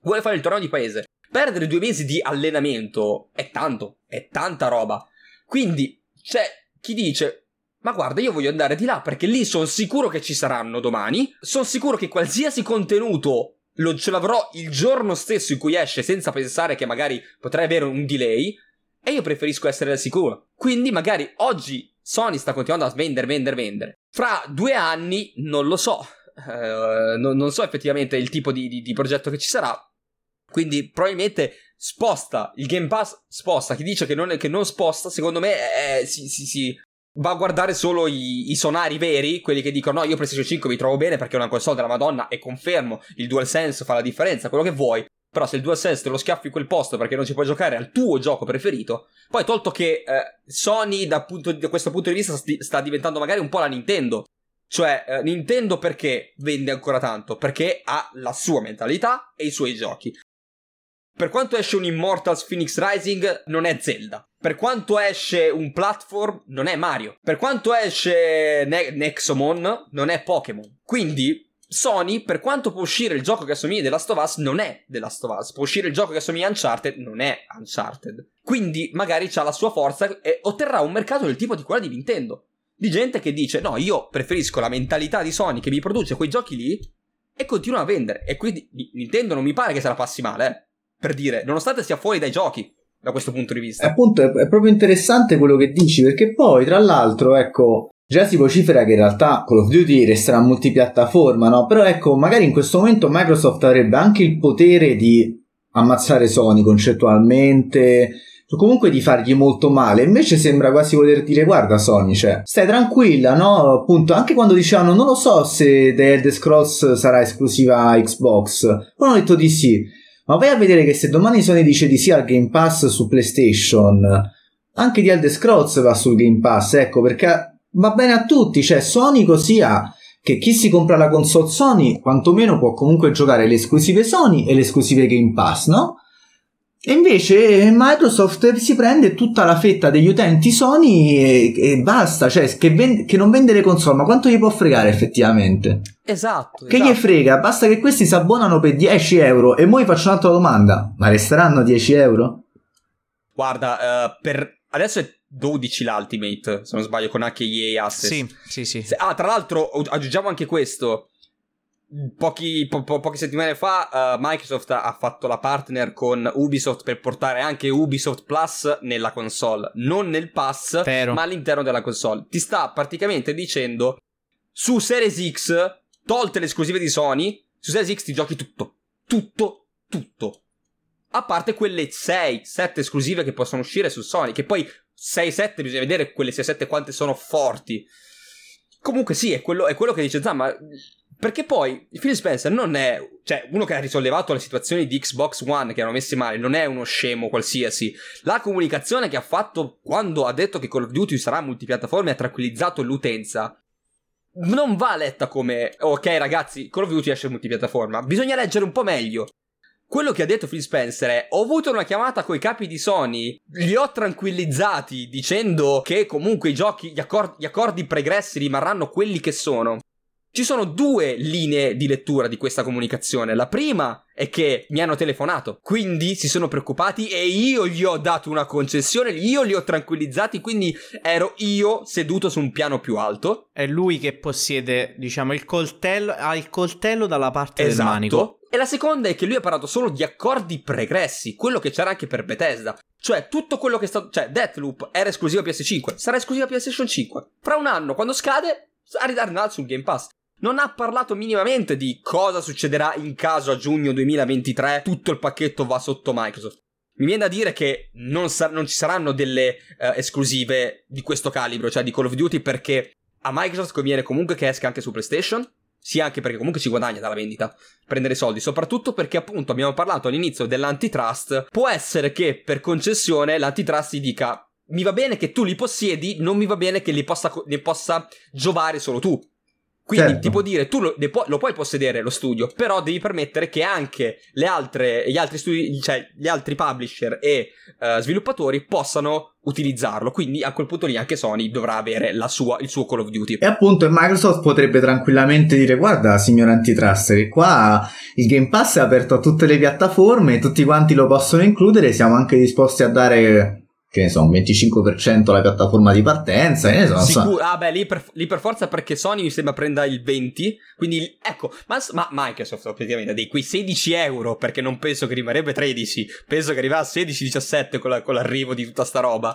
Vuole fare il torneo di paese. Perdere due mesi di allenamento è tanto, è tanta roba. Quindi, c'è chi dice, ma guarda, io voglio andare di là perché lì sono sicuro che ci saranno domani. Sono sicuro che qualsiasi contenuto lo, ce l'avrò il giorno stesso in cui esce senza pensare che magari potrei avere un delay e io preferisco essere al sicuro. Quindi magari oggi Sony sta continuando a vendere, vendere, vendere. Fra due anni non lo so. Uh, non, non, so effettivamente il tipo di, di, di progetto che ci sarà. Quindi probabilmente sposta il Game Pass, sposta. Chi dice che non, che non sposta, secondo me è, si, si, si, va a guardare solo i, i, sonari veri, quelli che dicono no, io PlayStation 5 mi trovo bene perché è una console della Madonna e confermo, il DualSense fa la differenza, quello che vuoi. Però se il DualSense te lo schiaffi in quel posto perché non ci puoi giocare al tuo gioco preferito, poi tolto che eh, Sony da, punto, da, questo punto di vista sti, sta diventando magari un po' la Nintendo. Cioè, eh, Nintendo perché vende ancora tanto? Perché ha la sua mentalità e i suoi giochi. Per quanto esce un Immortals Phoenix Rising, non è Zelda. Per quanto esce un platform, non è Mario. Per quanto esce ne- Nexomon, non è Pokémon. Quindi, Sony, per quanto può uscire il gioco che assomiglia The Last of Us, non è The Last of Us. Può uscire il gioco che assomiglia Uncharted, non è Uncharted. Quindi, magari ha la sua forza e otterrà un mercato del tipo di quella di Nintendo. Di gente che dice, no, io preferisco la mentalità di Sony che mi produce quei giochi lì e continua a vendere. E quindi Nintendo non mi pare che se la passi male, eh per dire, nonostante sia fuori dai giochi da questo punto di vista. Appunto, è, è proprio interessante quello che dici, perché poi, tra l'altro, ecco, già si vocifera che in realtà Call of Duty resterà multipiattaforma, no? Però ecco, magari in questo momento Microsoft avrebbe anche il potere di ammazzare Sony concettualmente, comunque di fargli molto male. Invece sembra quasi voler dire: Guarda, Sony, cioè, stai tranquilla, no? Appunto, anche quando dicevano non lo so se The Elder Scrolls sarà esclusiva Xbox, poi hanno detto di sì. Ma vai a vedere che se domani Sony dice di sì al Game Pass su PlayStation, anche di Elder Scrolls va sul Game Pass, ecco, perché va bene a tutti, cioè Sony così ha che chi si compra la console Sony quantomeno può comunque giocare le esclusive Sony e le esclusive Game Pass, no? E invece Microsoft si prende tutta la fetta degli utenti Sony e, e basta, cioè che, vende, che, non vende le console, ma quanto gli può fregare effettivamente? Esatto. Che esatto. gli frega? Basta che questi si abbonano per 10 euro e poi faccio un'altra domanda, ma resteranno 10 euro? Guarda, uh, per adesso è 12 l'Ultimate, se non sbaglio, con anche EA Access. Sì, sì, sì. Ah, tra l'altro aggiungiamo anche questo. Pochi, po- po- poche settimane fa uh, Microsoft ha fatto la partner con Ubisoft per portare anche Ubisoft Plus nella console, non nel pass, Vero. ma all'interno della console. Ti sta praticamente dicendo su Series X, tolte le esclusive di Sony, su Series X ti giochi tutto, tutto, tutto. A parte quelle 6, 7 esclusive che possono uscire su Sony, che poi 6, 7 bisogna vedere quelle 6, 7 quante sono forti. Comunque sì, è quello, è quello che dice Zan, ma perché poi Phil Spencer non è, cioè, uno che ha risollevato le situazioni di Xbox One che erano messe male, non è uno scemo qualsiasi. La comunicazione che ha fatto quando ha detto che Call of Duty sarà multipiattaforma e ha tranquillizzato l'utenza. Non va letta come, ok ragazzi, Call of Duty esce multipiattaforma. Bisogna leggere un po' meglio. Quello che ha detto Phil Spencer è: Ho avuto una chiamata coi capi di Sony, li ho tranquillizzati dicendo che comunque i giochi, gli, accordi, gli accordi pregressi rimarranno quelli che sono. Ci sono due linee di lettura di questa comunicazione. La prima è che mi hanno telefonato, quindi si sono preoccupati e io gli ho dato una concessione, io li ho tranquillizzati, quindi ero io seduto su un piano più alto. È lui che possiede, diciamo, il coltello, ha il coltello dalla parte esatto. del manico. E la seconda è che lui ha parlato solo di accordi pregressi, quello che c'era anche per Bethesda. Cioè, tutto quello che è stato. Cioè, Deathloop era esclusiva PS5, sarà esclusiva PlayStation 5. Fra un anno, quando scade, arriverà sul Game Pass. Non ha parlato minimamente di cosa succederà in caso a giugno 2023 tutto il pacchetto va sotto Microsoft. Mi viene da dire che non, sa- non ci saranno delle uh, esclusive di questo calibro, cioè di Call of Duty, perché a Microsoft conviene comunque che esca anche su PlayStation, sia anche perché comunque ci guadagna dalla vendita, prendere soldi, soprattutto perché appunto abbiamo parlato all'inizio dell'antitrust, può essere che per concessione l'antitrust ti dica mi va bene che tu li possiedi, non mi va bene che li possa, ne possa giovare solo tu. Quindi Certo. ti può dire, tu lo, ne pu- lo puoi possedere lo studio, però devi permettere che anche le altre, gli altri studi, cioè gli altri publisher e eh, sviluppatori possano utilizzarlo. Quindi a quel punto lì anche Sony dovrà avere la sua, il suo Call of Duty. E appunto Microsoft potrebbe tranquillamente dire guarda signor antitrust che qua il Game Pass è aperto a tutte le piattaforme, tutti quanti lo possono includere, siamo anche disposti a dare che ne so, un 25% alla piattaforma di partenza, che ne so, non so. Ah beh, lì per, lì per forza perché Sony mi sembra prenda il 20, quindi ecco, ma, ma Microsoft ovviamente dei quei 16 euro, perché non penso che rimarrebbe 13, penso che arriverà a 16-17 con, la- con l'arrivo di tutta sta roba,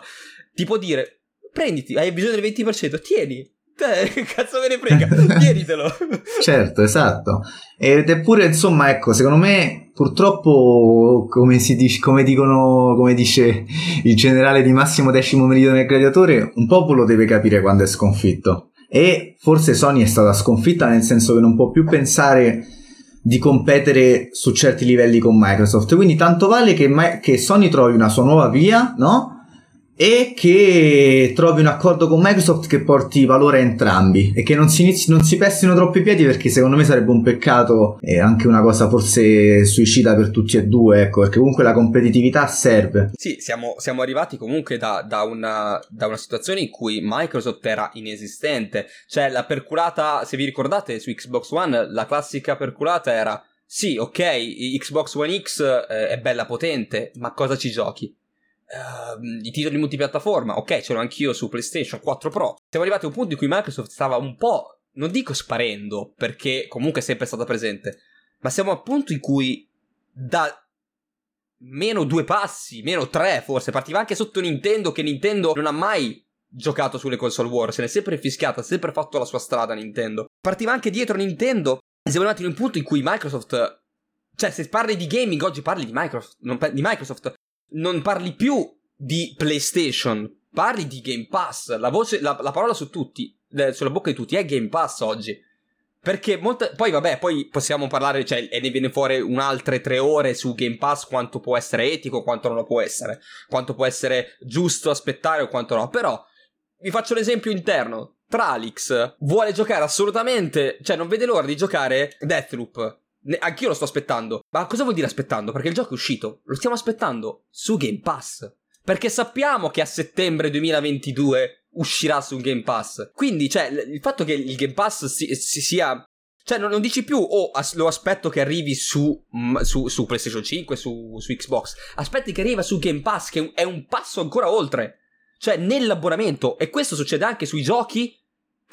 ti può dire, prenditi, hai bisogno del 20%, tieni, te, che cazzo me ne frega, (laughs) tienitelo. Certo, esatto. Ed eppure, insomma, ecco, secondo me, purtroppo, come si dice, come dicono, come dice il generale di Massimo Decimo Meridione del Gladiatore, un popolo deve capire quando è sconfitto. E forse Sony è stata sconfitta nel senso che non può più pensare di competere su certi livelli con Microsoft. Quindi tanto vale che, che Sony trovi una sua nuova via, no? E che trovi un accordo con Microsoft che porti valore a entrambi e che non si, inizi, non si pestino troppo i piedi perché secondo me sarebbe un peccato e anche una cosa forse suicida per tutti e due, ecco, perché comunque la competitività serve. Sì, siamo, siamo arrivati comunque da, da, una, da una situazione in cui Microsoft era inesistente, cioè la perculata, se vi ricordate su Xbox One, la classica perculata era sì, ok, Xbox One X eh, è bella potente, ma cosa ci giochi? Uh, i titoli multipiattaforma, ok, ce l'ho anch'io su PlayStation 4 Pro. Siamo arrivati a un punto in cui Microsoft stava un po', non dico sparendo, perché comunque è sempre stata presente, ma siamo al punto in cui da meno due passi, meno tre forse, partiva anche sotto Nintendo, che Nintendo non ha mai giocato sulle console war, se ne è sempre fischiata, ha sempre fatto la sua strada Nintendo. Partiva anche dietro Nintendo, siamo arrivati in un punto in cui Microsoft cioè, se parli di gaming, oggi parli di Microsoft, di Microsoft non parli più di PlayStation, parli di Game Pass. La, voce, la, la parola su tutti, eh, sulla bocca di tutti, è Game Pass oggi. Perché molte, poi vabbè, poi possiamo parlare, cioè, e ne viene fuori un'altre tre ore su Game Pass quanto può essere etico, quanto non lo può essere, quanto può essere giusto aspettare o quanto no. Però, vi faccio l'esempio interno. Tralix vuole giocare assolutamente, cioè non vede l'ora di giocare Deathloop. Ne- anch'io lo sto aspettando. Ma cosa vuol dire aspettando? Perché il gioco è uscito. Lo stiamo aspettando su Game Pass. Perché sappiamo che a settembre 2022 uscirà su Game Pass. Quindi, cioè, il fatto che il Game Pass si, si sia. Cioè, non, non, dici più, oh, as- lo aspetto che arrivi su, mm, su, su PlayStation 5, su, su, Xbox. Aspetti che arriva su Game Pass, che è un passo ancora oltre. Cioè, nell'abbonamento. E questo succede anche sui giochi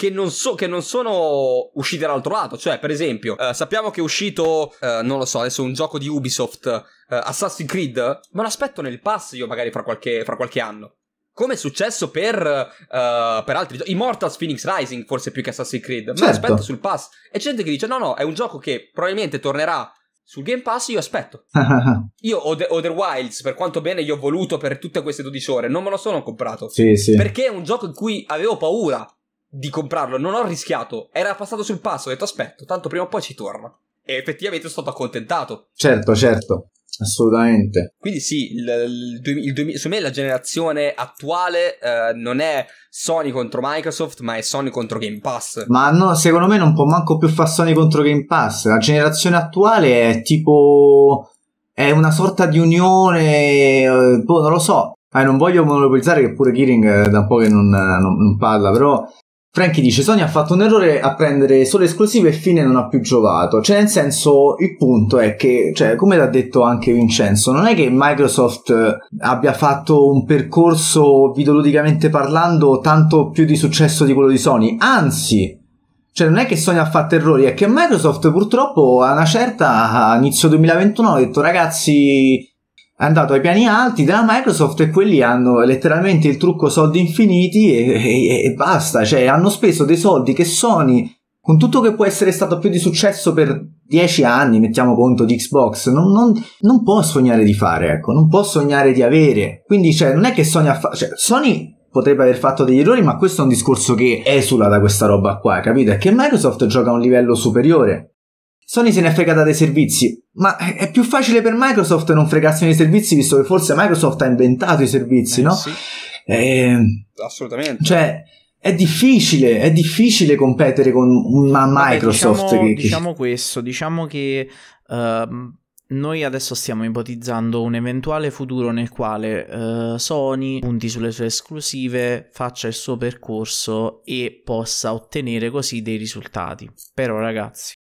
che non, so, che non sono usciti dall'altro lato. Cioè, per esempio, uh, sappiamo che è uscito, uh, non lo so, adesso un gioco di Ubisoft, uh, Assassin's Creed, ma lo aspetto nel pass io magari fra qualche, fra qualche anno. Come è successo per, per altri giochi. Immortals Phoenix Rising, forse più che Assassin's Creed. Ma certo. aspetto sul pass. E c'è gente che dice: no, no, è un gioco che probabilmente tornerà sul Game Pass io aspetto. (laughs) io Other Wilds, per quanto bene io ho voluto per tutte queste 12 ore, non me lo sono comprato. Sì, sì. Perché è un gioco in cui avevo paura di comprarlo, non ho rischiato, era passato sul passo, ho detto aspetto, tanto prima o poi ci torna. E effettivamente sono stato accontentato. Certo, certo. Assolutamente. Quindi sì, il, il, il, su me la generazione attuale eh, non è Sony contro Microsoft, ma è Sony contro Game Pass. Ma no, secondo me non può manco più fare Sony contro Game Pass. La generazione attuale è tipo... è una sorta di unione... Eh, boh, non lo so. Eh, non voglio monopolizzare che pure Kiring eh, da un po' che non, non, non parla, però Frankie dice Sony ha fatto un errore a prendere solo esclusive e fine non ha più giocato. Cioè, nel senso, il punto è che, cioè, come l'ha detto anche Vincenzo, non è che Microsoft abbia fatto un percorso videoludicamente parlando tanto più di successo di quello di Sony, anzi, cioè non è che Sony ha fatto errori, è che Microsoft purtroppo a una certa, a inizio 2021 ha detto ragazzi è andato ai piani alti della Microsoft e quelli hanno letteralmente il trucco soldi infiniti e, e, e, basta, cioè hanno speso dei soldi che Sony, con tutto che può essere stato più di successo per dieci anni, mettiamo conto di Xbox, non, non, non, può sognare di fare, ecco, non può sognare di avere. Quindi cioè, non è che Sony ha fatto... Cioè, Sony potrebbe aver fatto degli errori, ma questo è un discorso che esula da questa roba qua, capito? È che Microsoft gioca a un livello superiore. Sony se ne è fregata dei servizi, ma è più facile per Microsoft non fregarsi dei servizi visto che forse Microsoft ha inventato i servizi, eh, no? Sì. Eh, Assolutamente. Cioè, è difficile, è difficile competere con una Microsoft. Vabbè, diciamo, che, diciamo questo, diciamo che uh, noi adesso stiamo ipotizzando un eventuale futuro nel quale uh, Sony punti sulle sue esclusive, faccia il suo percorso e possa ottenere così dei risultati. Però ragazzi,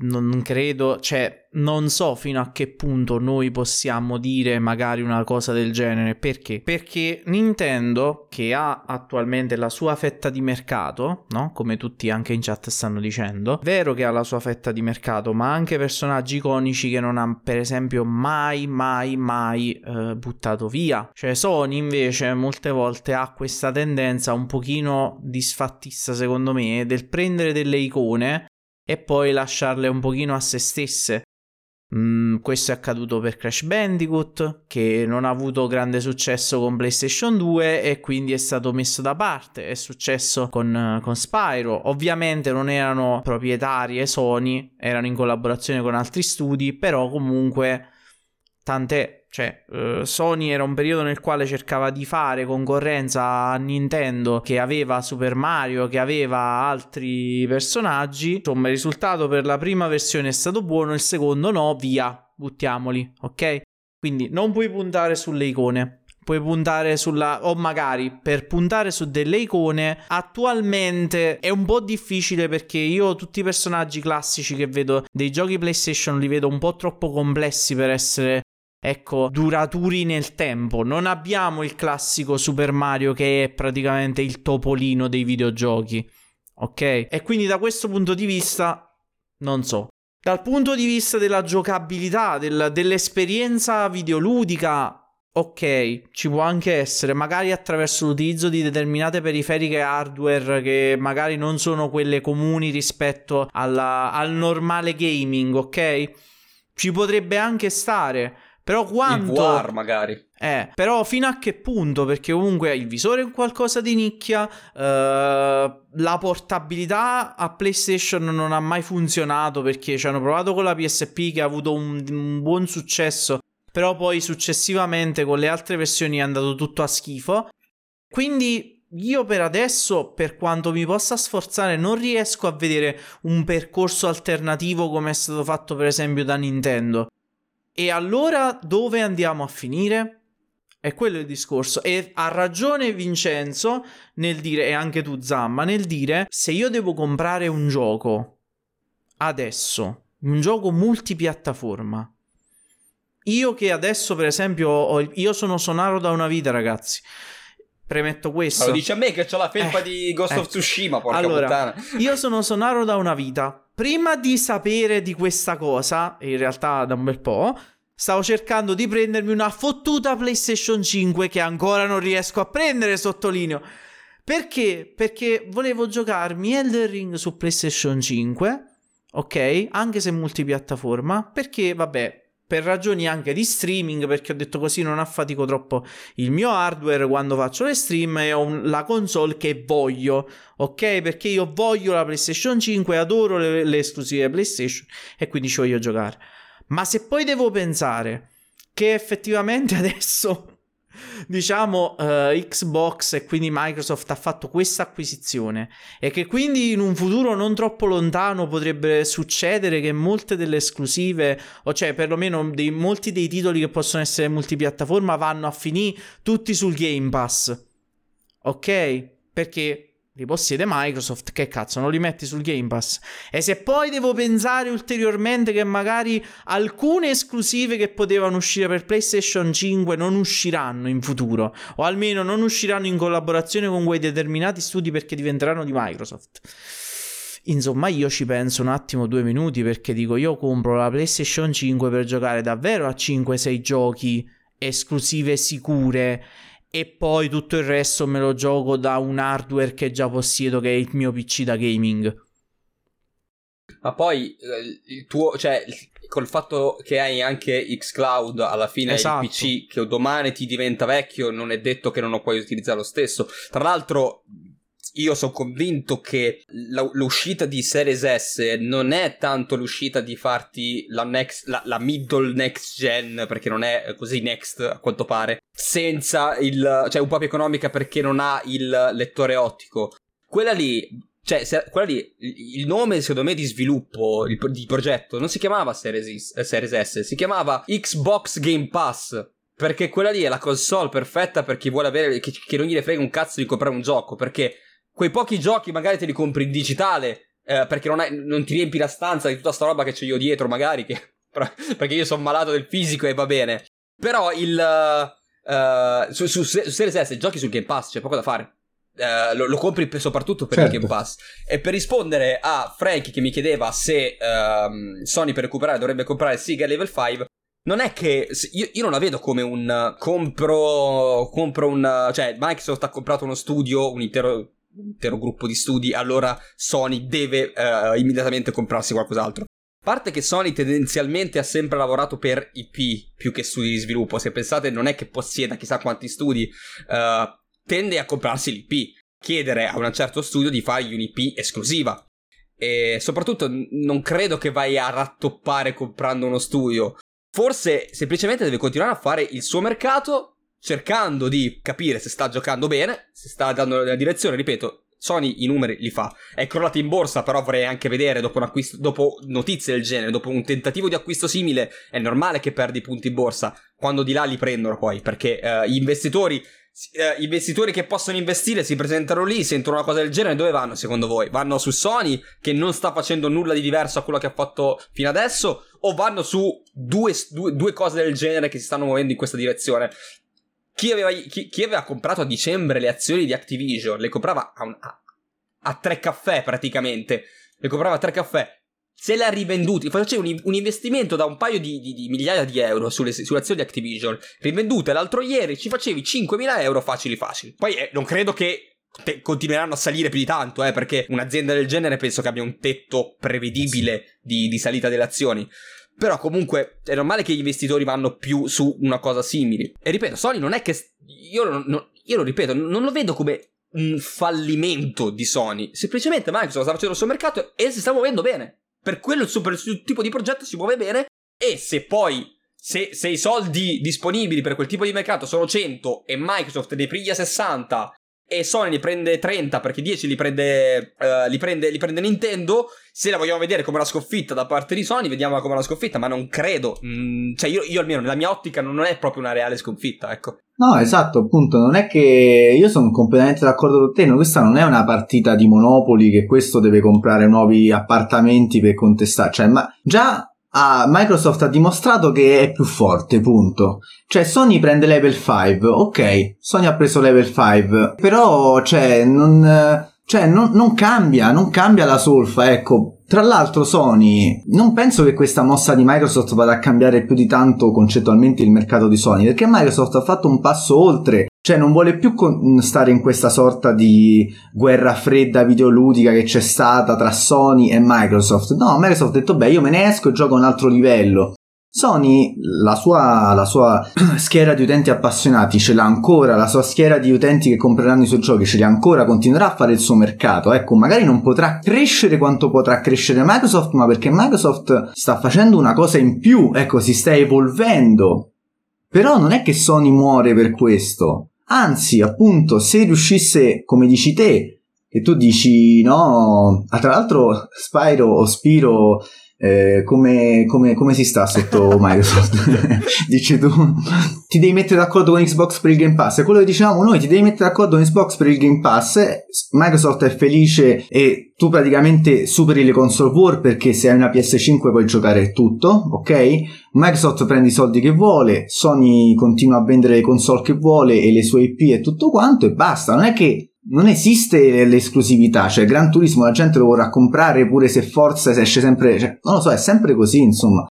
non credo, cioè non so fino a che punto noi possiamo dire magari una cosa del genere. Perché? Perché Nintendo, che ha attualmente la sua fetta di mercato, no? Come tutti anche in chat stanno dicendo, vero che ha la sua fetta di mercato, ma anche personaggi iconici che non ha per esempio mai, mai, mai eh, buttato via. Cioè Sony invece molte volte ha questa tendenza un pochino disfattista secondo me del prendere delle icone e poi lasciarle un pochino a se stesse. Mm, questo è accaduto per Crash Bandicoot, che non ha avuto grande successo con PlayStation 2 e quindi è stato messo da parte. È successo con, con Spyro. Ovviamente non erano proprietarie Sony, erano in collaborazione con altri studi, però comunque tant'è cioè, uh, Sony era un periodo nel quale cercava di fare concorrenza a Nintendo che aveva Super Mario, che aveva altri personaggi. Insomma, il risultato per la prima versione è stato buono, il secondo no, via, buttiamoli, ok? Quindi non puoi puntare sulle icone puoi puntare sulla o magari per puntare su delle icone attualmente è un po' difficile perché io tutti i personaggi classici che vedo dei giochi PlayStation li vedo un po' troppo complessi per essere ecco, duraturi nel tempo. Non abbiamo il classico Super Mario che è praticamente il topolino dei videogiochi. Ok? E quindi da questo punto di vista non so. Dal punto di vista della giocabilità, del, dell'esperienza videoludica, Ok, ci può anche essere, magari attraverso l'utilizzo di determinate periferiche hardware che magari non sono quelle comuni rispetto alla, al normale gaming, ok? Ci potrebbe anche stare, però quanto... Il VR magari. Eh, però fino a che punto? Perché comunque il visore è qualcosa di nicchia, eh, la portabilità a PlayStation non ha mai funzionato perché ci hanno provato con la PSP che ha avuto un, un buon successo però poi successivamente con le altre versioni è andato tutto a schifo. Quindi io per adesso, per quanto mi possa sforzare, non riesco a vedere un percorso alternativo come è stato fatto per esempio da Nintendo. E allora dove andiamo a finire? È quello il discorso. E ha ragione Vincenzo nel dire, e anche tu Zamma, nel dire se io devo comprare un gioco adesso, un gioco multipiattaforma, io che adesso, per esempio, ho, io sono sonaro da una vita, ragazzi. Premetto questo. Lo dice a me che ho la felpa eh, di Ghost eh. of Tsushima, porca allora, puttana. Io sono sonaro da una vita. Prima di sapere di questa cosa, in realtà da un bel po', stavo cercando di prendermi una fottuta PlayStation 5 che ancora non riesco a prendere, sottolineo. Perché? Perché volevo giocarmi Elden Ring su PlayStation 5, ok? Anche se multipiattaforma, perché vabbè, per ragioni anche di streaming, perché ho detto così non affatico troppo il mio hardware quando faccio le stream e ho un, la console che voglio, ok? Perché io voglio la PlayStation 5, adoro le, le esclusive PlayStation e quindi ci voglio giocare. Ma se poi devo pensare che effettivamente (laughs) adesso diciamo uh, Xbox e quindi Microsoft ha fatto questa acquisizione. E che quindi in un futuro non troppo lontano potrebbe succedere che molte delle esclusive o cioè perlomeno dei, molti dei titoli che possono essere multipiattaforma vanno a finire tutti sul Game Pass. Ok? Perché li possiede Microsoft, che cazzo, non li metti sul Game Pass? E se poi devo pensare ulteriormente che magari alcune esclusive che potevano uscire per PlayStation 5 non usciranno in futuro, o almeno non usciranno in collaborazione con quei determinati studi perché diventeranno di Microsoft. Insomma, io ci penso un attimo, due minuti, perché dico io compro la PlayStation 5 per giocare davvero a 5-6 giochi esclusive sicure e poi tutto il resto me lo gioco da un hardware che già possiedo, che è il mio PC da gaming. Ma poi eh, il tuo, cioè, col fatto che hai anche Xcloud, alla fine esatto. il PC che domani ti diventa vecchio, non è detto che non lo puoi utilizzare lo stesso. Tra l'altro, io sono convinto che la, l'uscita di Series S non è tanto l'uscita di farti la, next, la, la, middle next gen, perché non è così next a quanto pare, senza il... cioè un po' più economica perché non ha il lettore ottico. Quella lì, cioè, se, quella lì, il nome secondo me di sviluppo, il, di progetto, non si chiamava Series, eh, Series S, si chiamava Xbox Game Pass. Perché quella lì è la console perfetta per chi vuole avere, che, che non gli frega un cazzo di comprare un gioco, perché quei pochi giochi magari te li compri in digitale eh, perché non, hai, non, ti riempi la stanza di tutta sta roba che c'ho io dietro magari che, (laughs) perché io sono malato del fisico e va bene però il uh, su, su, su Series S giochi sul Game Pass c'è poco da fare Uh, lo, lo, compri per, soprattutto per certo. il Game Pass. E per rispondere a Frankie che mi chiedeva se uh, Sony per recuperare dovrebbe comprare Siga Level 5, non è che io, io, non la vedo come un compro, compro un cioè Microsoft ha comprato uno studio, un intero intero gruppo di studi, allora Sony deve uh, immediatamente comprarsi qualcos'altro. A parte che Sony tendenzialmente ha sempre lavorato per IP più che studi di sviluppo, se pensate non è che possieda chissà quanti studi, uh, tende a comprarsi l'IP, chiedere a un certo studio di fargli un'IP esclusiva. E soprattutto non credo che vai a rattoppare comprando uno studio. Forse semplicemente deve continuare a fare il suo mercato cercando di capire se sta giocando bene, se sta andando nella direzione, ripeto, Sony i numeri li fa. È crollato in borsa, però vorrei anche vedere dopo, acquisto, dopo notizie del genere, dopo un tentativo di acquisto simile, è normale che perdi punti in borsa quando di là li prendono poi, perché uh, gli investitori Uh, investitori che possono investire si presentano lì, sentono una cosa del genere, dove vanno secondo voi? Vanno su Sony che non sta facendo nulla di diverso a quello che ha fatto fino adesso o vanno su due, due, due cose del genere che si stanno muovendo in questa direzione? Chi aveva, chi, chi aveva, comprato a dicembre le azioni di Activision le comprava a, un, a, a tre caffè praticamente. Le comprava a tre caffè. Se le ha rivenduti, faceva un, un, investimento da un paio di, di, di migliaia di euro sulle, sulle, azioni di Activision, rivendute l'altro ieri, ci facevi 5.000 euro facili facili. Poi eh, non credo che te- continueranno a salire più di tanto, eh, perché un'azienda del genere penso che abbia un tetto prevedibile di, di salita delle azioni. Però comunque è normale che gli investitori vanno più su una cosa simile. E ripeto, Sony non è che... Io, non, non, io lo ripeto, non lo vedo come un fallimento di Sony. Semplicemente Microsoft sta facendo il suo mercato e si sta muovendo bene. Per quello per il tipo di progetto si muove bene. E se poi se, se, i soldi disponibili per quel tipo di mercato sono 100 e Microsoft ne piglia 60 e Sony ne prende 30 perché 10 li prende, uh, li, prende, li prende, Nintendo. Se la vogliamo vedere come una sconfitta da parte di Sony, vediamola come una sconfitta, ma non credo. Mm, cioè, io, io, almeno nella mia ottica non è proprio una reale sconfitta, ecco. No, esatto, appunto, non è che io sono completamente d'accordo con te, questa non è una partita di Monopoli che questo deve comprare nuovi appartamenti per contestare, cioè, ma già Ah, Microsoft ha dimostrato che è più forte, punto. Cioè, Sony prende level 5, ok, Sony ha preso level 5, però, cioè, non, cioè, non, non cambia, non cambia la solfa, ecco. Tra l'altro Sony, non penso che questa mossa di Microsoft vada a cambiare più di tanto concettualmente il mercato di Sony, perché Microsoft ha fatto un passo oltre cioè non vuole più stare in questa sorta di guerra fredda videoludica che c'è stata tra Sony e Microsoft. No, Microsoft ha detto beh io me ne esco e gioco a un altro livello. Sony la sua, la sua (clears throat) schiera di utenti appassionati ce l'ha ancora, la sua schiera di utenti che compreranno i suoi giochi ce l'ha ancora, continuerà a fare il suo mercato. Ecco, magari non potrà crescere quanto potrà crescere Microsoft, ma perché Microsoft sta facendo una cosa in più, ecco, si sta evolvendo. Però non è che Sony muore per questo. Anzi, appunto, se riuscisse, come dici te, che tu dici no, ah, tra l'altro Spyro o Spiro eh, come, come, come, si sta sotto (laughs) Microsoft? (laughs) Dici tu, ti devi mettere d'accordo con Xbox per il Game Pass. È quello che dicevamo noi, ti devi mettere d'accordo con Xbox per il Game Pass. Microsoft è felice e tu praticamente superi le console war perché se hai una PS5 puoi giocare tutto, ok? Microsoft prende i soldi che vuole, Sony continua a vendere le console che vuole e le sue IP e tutto quanto e basta. Non è che non esiste l'esclusività, cioè Gran Turismo la gente lo vorrà comprare pure se Forza esce sempre, cioè, non lo so, è sempre così, insomma.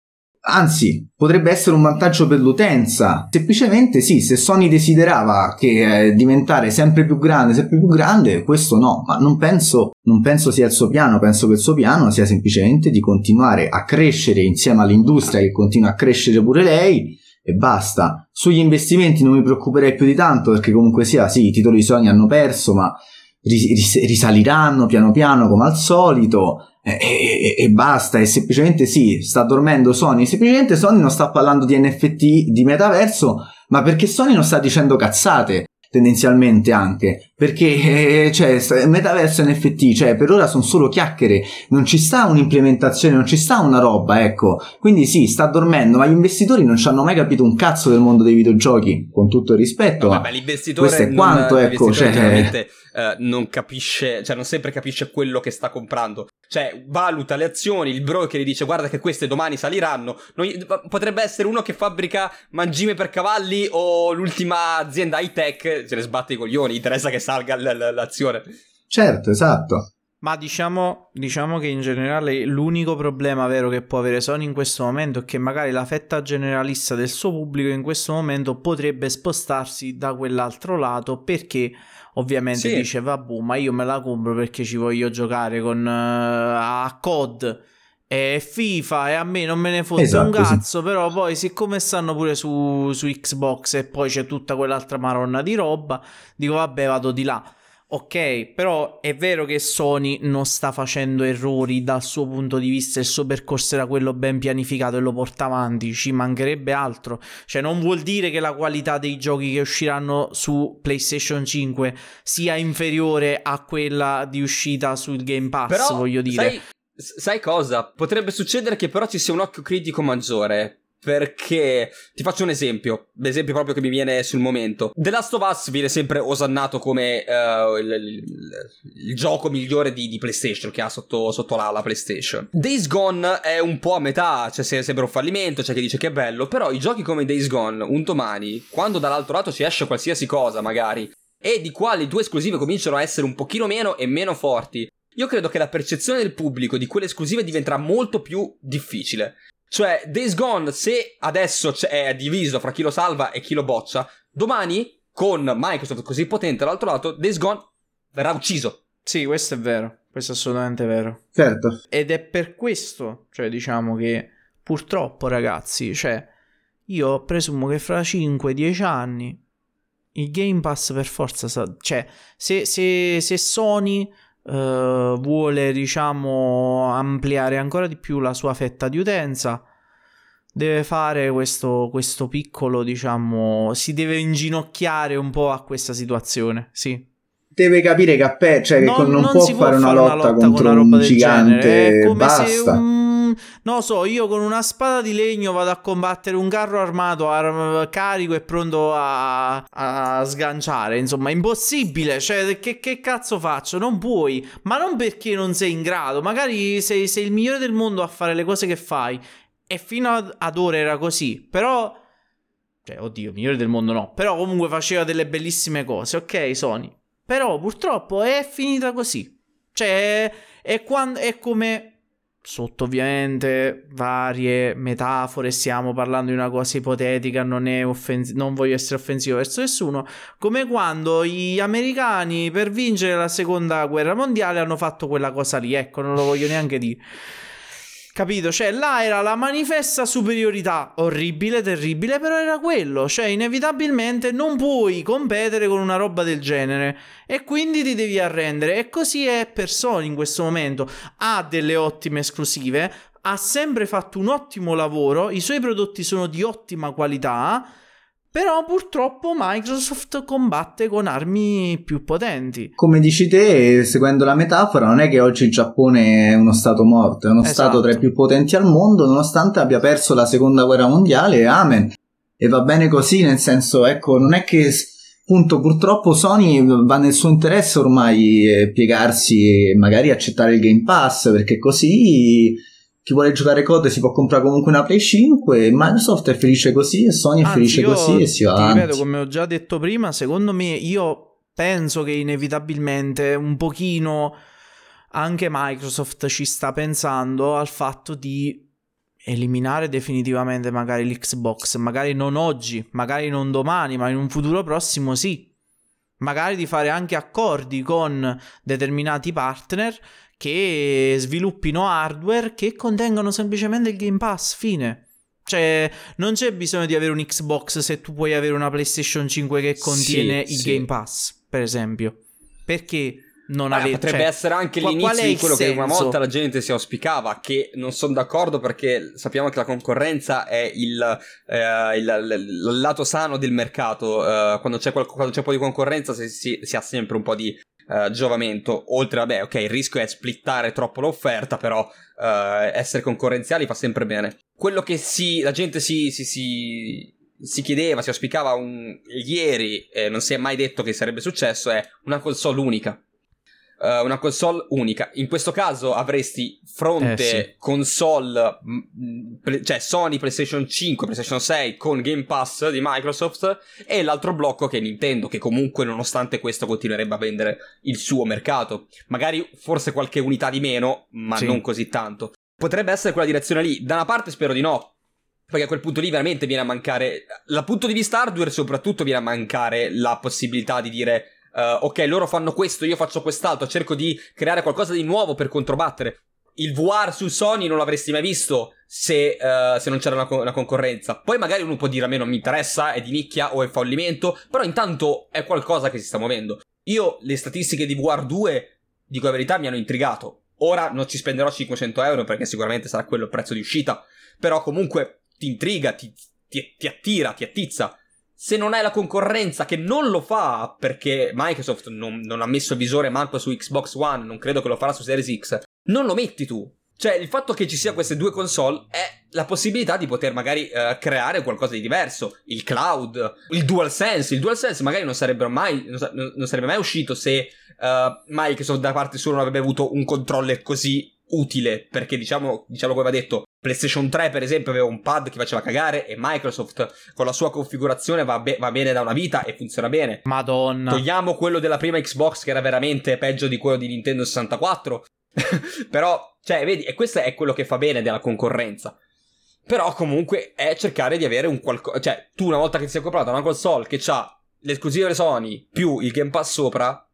Anzi, potrebbe essere un vantaggio per l'utenza. Semplicemente sì, se Sony desiderava che eh, diventare sempre più grande, sempre più grande, questo no, ma non penso, non penso sia il suo piano, penso che il suo piano sia semplicemente di continuare a crescere insieme all'industria che continua a crescere pure lei e basta. Sugli investimenti non mi preoccuperei più di tanto perché comunque sia, sì, i titoli di Sony hanno perso, ma ris- risaliranno piano piano come al solito e, e, e, basta. E semplicemente sì, sta dormendo Sony. Semplicemente Sony non sta parlando di NFT, di metaverso, ma perché Sony non sta dicendo cazzate tendenzialmente anche perché eh, cioè metaverso NFT cioè per ora sono solo chiacchiere non ci sta un'implementazione non ci sta una roba ecco quindi sì sta dormendo ma gli investitori non ci hanno mai capito un cazzo del mondo dei videogiochi con tutto il rispetto Vabbè, ma l'investitore questo è quanto non, ecco cioè Uh, non capisce, cioè non sempre capisce quello che sta comprando. Cioè, valuta le azioni, il broker gli dice guarda che queste domani saliranno. Non, potrebbe essere uno che fabbrica mangime per cavalli o l'ultima azienda high tech, se ne sbatte i coglioni, interessa che salga l- l- l'azione. Certo, esatto. Ma diciamo, diciamo, che in generale l'unico problema vero che può avere Sony in questo momento è che magari la fetta generalista del suo pubblico in questo momento potrebbe spostarsi da quell'altro lato perché ovviamente sì. dice vabbè ma io me la compro perché ci voglio giocare con uh, a COD e FIFA e a me non me ne fotte esatto, un cazzo sì. però poi siccome stanno pure su, su Xbox e poi c'è tutta quell'altra maronna di roba dico vabbè vado di là Ok, però è vero che Sony non sta facendo errori dal suo punto di vista, il suo percorso era quello ben pianificato e lo porta avanti, ci mancherebbe altro. Cioè non vuol dire che la qualità dei giochi che usciranno su PlayStation 5 sia inferiore a quella di uscita sul Game Pass, però, voglio dire. Sai, sai cosa? Potrebbe succedere che però ci sia un occhio critico maggiore perché ti faccio un esempio, l'esempio proprio che mi viene sul momento. The Last of Us viene sempre osannato come uh, il, il, il, gioco migliore di, di, PlayStation che ha sotto, sotto la, la, PlayStation. Days Gone è un po' a metà, cioè sembra un fallimento, c'è chi dice che è bello, però i giochi come Days Gone, un domani, quando dall'altro lato ci esce qualsiasi cosa magari, e di quali due esclusive cominciano a essere un pochino meno e meno forti, io credo che la percezione del pubblico di quelle esclusive diventerà molto più difficile. Cioè, Days Gone, se adesso è diviso fra chi lo salva e chi lo boccia, domani, con Microsoft così potente dall'altro lato, Days Gone verrà ucciso. Sì, questo è vero. Questo è assolutamente vero. Certo. Ed è per questo, cioè, diciamo che purtroppo, ragazzi, cioè, io presumo che fra 5-10 anni il Game Pass per forza sa- cioè, se, se, se Sony uh, vuole diciamo ampliare ancora di più la sua fetta di utenza deve fare questo, questo piccolo diciamo si deve inginocchiare un po' a questa situazione sì deve capire che a pe- cioè, non, che non, non può fare una lotta, una lotta contro con una un gigante è come basta. se un non so, io con una spada di legno vado a combattere un carro armato ar- carico e pronto a, a sganciare. Insomma, impossibile. Cioè, che, che, cazzo faccio? Non puoi. Ma non perché non sei in grado. Magari sei, sei il migliore del mondo a fare le cose che fai. E fino ad, ad ora era così. Però. Cioè, oddio, migliore del mondo no. Però comunque faceva delle bellissime cose. Ok, Sony. Però purtroppo è finita così. Cioè, è, quando, è come sotto ovviamente varie metafore, stiamo parlando di una cosa ipotetica, non, offens- non voglio essere offensivo verso nessuno, come quando gli americani per vincere la seconda guerra mondiale hanno fatto quella cosa lì, ecco, non lo voglio neanche dire. Capito? Cioè, là era la manifesta superiorità. Orribile, terribile, però era quello. Cioè, inevitabilmente non puoi competere con una roba del genere. E quindi ti devi arrendere. E così è per Sony in questo momento. Ha delle ottime esclusive. Ha sempre fatto un ottimo lavoro. I suoi prodotti sono di ottima qualità. Però purtroppo Microsoft combatte con armi più potenti. Come dici te, seguendo la metafora, non è che oggi il Giappone è uno stato morto, è uno esatto. stato tra i più potenti al mondo, nonostante abbia perso la seconda guerra mondiale, amen. E va bene così, nel senso, ecco, non è che appunto purtroppo Sony va nel suo interesse ormai eh, piegarsi e magari accettare il Game Pass, perché così chi vuole giocare code si può comprare comunque una Play 5 Microsoft è felice così e Sony è Anzi, felice così e si va ti avanti. ripeto come ho già detto prima secondo me io penso che inevitabilmente un pochino anche Microsoft ci sta pensando al fatto di eliminare definitivamente magari l'Xbox magari non oggi magari non domani ma in un futuro prossimo sì magari di fare anche accordi con determinati partner che sviluppino hardware che contengono semplicemente il Game Pass, fine. Cioè, non c'è bisogno di avere un Xbox se tu puoi avere una PlayStation 5 che contiene sì, il sì. Game Pass, per esempio. Perché non avete... Potrebbe cioè, essere anche l'inizio di quello che una volta la gente si auspicava, che non sono d'accordo perché sappiamo che la concorrenza è il, eh, il, il, lato sano del mercato. Eh, quando, c'è qual- quando, c'è un po' di concorrenza si, si, si ha sempre un po' di uh, giovamento. Oltre, vabbè, ok, il rischio è splittare troppo l'offerta, però uh, essere concorrenziali fa sempre bene. Quello che si, la gente si, si, si, si chiedeva, si auspicava un, ieri, e non si è mai detto che sarebbe successo, è una console unica uh, una console unica. In questo caso avresti fronte eh, sì. console, mh, cioè Sony PlayStation 5, PlayStation 6 con Game Pass di Microsoft e l'altro blocco che è Nintendo, che comunque nonostante questo continuerebbe a vendere il suo mercato. Magari forse qualche unità di meno, ma sì. non così tanto. Potrebbe essere quella direzione lì. Da una parte spero di no, perché a quel punto lì veramente viene a mancare, dal punto di vista hardware soprattutto viene a mancare la possibilità di dire Uh, ok, loro fanno questo, io faccio quest'altro, cerco di creare qualcosa di nuovo per controbattere. il VR su Sony non l'avresti mai visto se, uh, se non c'era una, una, concorrenza. Poi magari uno può dire a me non mi interessa, è di nicchia o è fallimento, però intanto è qualcosa che si sta muovendo. Io le statistiche di VR 2, dico la verità, mi hanno intrigato. Ora non ci spenderò 500 euro perché sicuramente sarà quello il prezzo di uscita, però comunque ti intriga, ti, ti, ti attira, ti attizza. Se non hai la concorrenza che non lo fa perché Microsoft non, non ha messo visore manco su Xbox One, non credo che lo farà su Series X, non lo metti tu. Cioè, il fatto che ci sia queste due console è la possibilità di poter magari uh, creare qualcosa di diverso. Il cloud, il DualSense. Il DualSense magari non, mai, non, non sarebbe mai uscito se uh, Microsoft da parte sua non avrebbe avuto un controller così utile. Perché diciamo, diciamo come aveva detto, PlayStation 3 per esempio aveva un pad che faceva cagare e Microsoft con la sua configurazione va, be- va bene da una vita e funziona bene. Madonna. Togliamo quello della prima Xbox che era veramente peggio di quello di Nintendo 64. (laughs) Però, cioè, vedi, e questo è quello che fa bene della concorrenza. Però comunque è cercare di avere un qualcosa. Cioè, tu una volta che ti sei comprato una console che ha l'esclusiva Sony più il Game Pass sopra,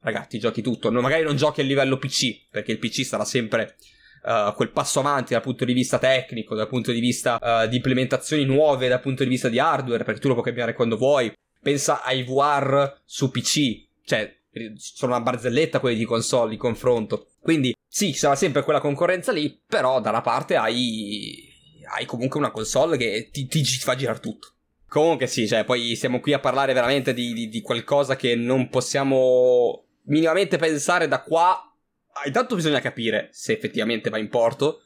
ragazzi, giochi tutto. No, magari non giochi a livello PC, perché il PC sarà sempre uh, quel passo avanti dal punto di vista tecnico, dal punto di vista uh, di implementazioni nuove, dal punto di vista di hardware, perché tu lo puoi cambiare quando vuoi. Pensa ai VR su PC, cioè sono una barzelletta quelli di console di confronto. Quindi sì, sarà sempre quella concorrenza lì, però dalla parte hai, hai comunque una console che ti, ti, fa girare tutto. Comunque sì, cioè, poi siamo qui a parlare veramente di, di, di qualcosa che non possiamo minimamente pensare da qua. Intanto bisogna capire se effettivamente va in porto.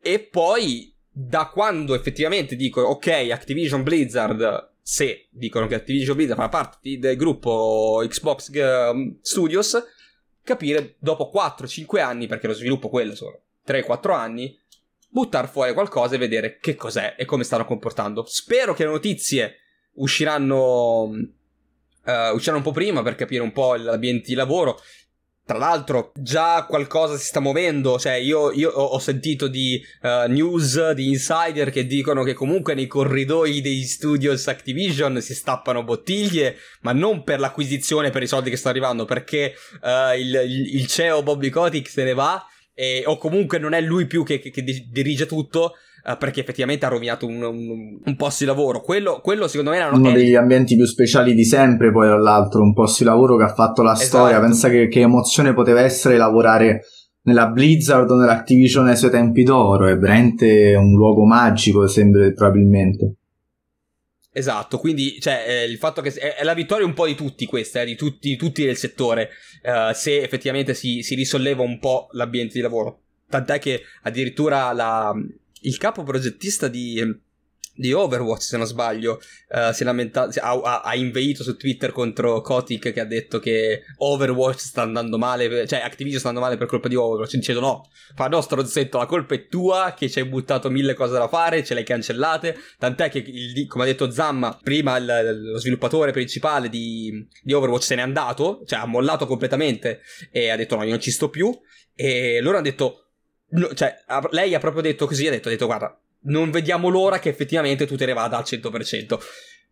E poi da quando effettivamente dico ok, Activision Blizzard se dicono che Activision Blizzard fa parte del gruppo Xbox ehm, Studios, capire dopo 4-5 anni, perché lo sviluppo quello sono 3-4 anni, buttare fuori qualcosa e vedere che cos'è e come stanno comportando. Spero che le notizie usciranno, uh, usciranno un po' prima per capire un po' l'ambiente di lavoro. Tra l'altro, già qualcosa si sta muovendo. Cioè, io, io ho sentito di uh, news di insider che dicono che comunque nei corridoi dei studios Activision si stappano bottiglie, ma non per l'acquisizione, per i soldi che stanno arrivando, perché uh, il, il, il, CEO Bobby Kotick se ne va. E, o comunque non è lui più che, che, che dirige tutto, uh, perché effettivamente ha rovinato un, un, un, posto di lavoro. Quello, quello secondo me era uno degli ambienti più speciali di sempre, poi dall'altro, un posto di lavoro che ha fatto la esatto. storia. Pensa che, che emozione poteva essere lavorare nella Blizzard o nell'Activision ai suoi tempi d'oro. È veramente un luogo magico, sembra probabilmente. Esatto, quindi cioè, eh, il fatto che è, è, la vittoria un po' di tutti questa, eh, di, tutti, di tutti del settore, eh, se effettivamente si, si, risolleva un po' l'ambiente di lavoro. Tant'è che addirittura la, il capo progettista di, di Overwatch, se non sbaglio, uh, si è lamentato, ha, ha, inveito su Twitter contro Kotick che ha detto che Overwatch sta andando male, cioè Activision sta andando male per colpa di Overwatch, dicendo no, fa no stronzetto, la colpa è tua che ci hai buttato mille cose da fare, ce le hai cancellate, tant'è che, il, come ha detto Zamma, prima il, lo sviluppatore principale di, di Overwatch se n'è andato, cioè ha mollato completamente e ha detto no, io non ci sto più, e loro hanno detto No, cioè, lei ha proprio detto così, ha detto, ha detto, guarda, non vediamo l'ora che effettivamente tu te ne vada al 100%.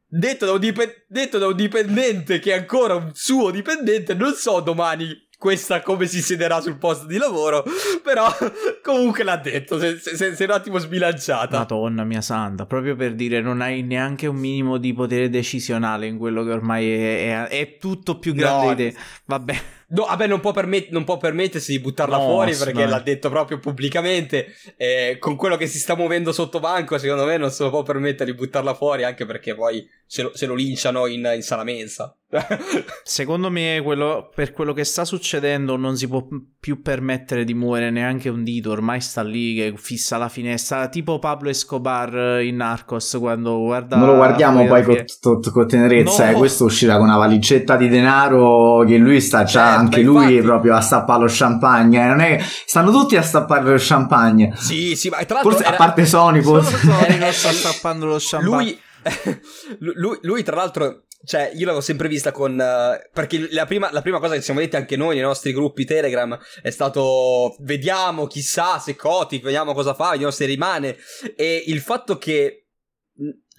Detto da, un dip- detto da un dipendente che è ancora un suo dipendente, non so domani questa come si siederà sul posto di lavoro, (laughs) però (laughs) comunque l'ha detto, si è un attimo sbilanciata. Madonna mia santa, proprio per dire non hai neanche un minimo di potere decisionale in quello che ormai è, è, è tutto più grande no, di te. Vabbè. No, vabbè, non può, permet- non può, permettersi di buttarla no, fuori perché no. l'ha detto proprio pubblicamente. Eh, con quello che si sta muovendo sotto banco, secondo me non se lo può permettere di buttarla fuori, anche perché poi se lo, se lo linciano in, in sala mensa. (laughs) secondo me, quello, per quello che sta succedendo, non si può più permettere di muovere neanche un dito. Ormai sta lì che fissa la finestra, tipo Pablo Escobar in Narcos. Quando guarda. Non lo guardiamo poi con, con, con tenerezza. Eh, questo uscirà con una valigetta di denaro che lui sta già anche lui infatti... proprio a stappare lo champagne. Eh, non è... Stanno tutti a stappare lo champagne. Sì, sì, ma tra l'altro. Forse, era... A parte Sony, forse. Sony non (laughs) sta stappando lo champagne. Lui, (laughs) lui, lui, tra l'altro. Cioè, io l'avevo sempre vista con. Uh, perché la prima, la prima, cosa che ci siamo detti anche noi nei nostri gruppi Telegram è stato. Vediamo, chissà se Kotick, vediamo cosa fa, vediamo se rimane. E il fatto che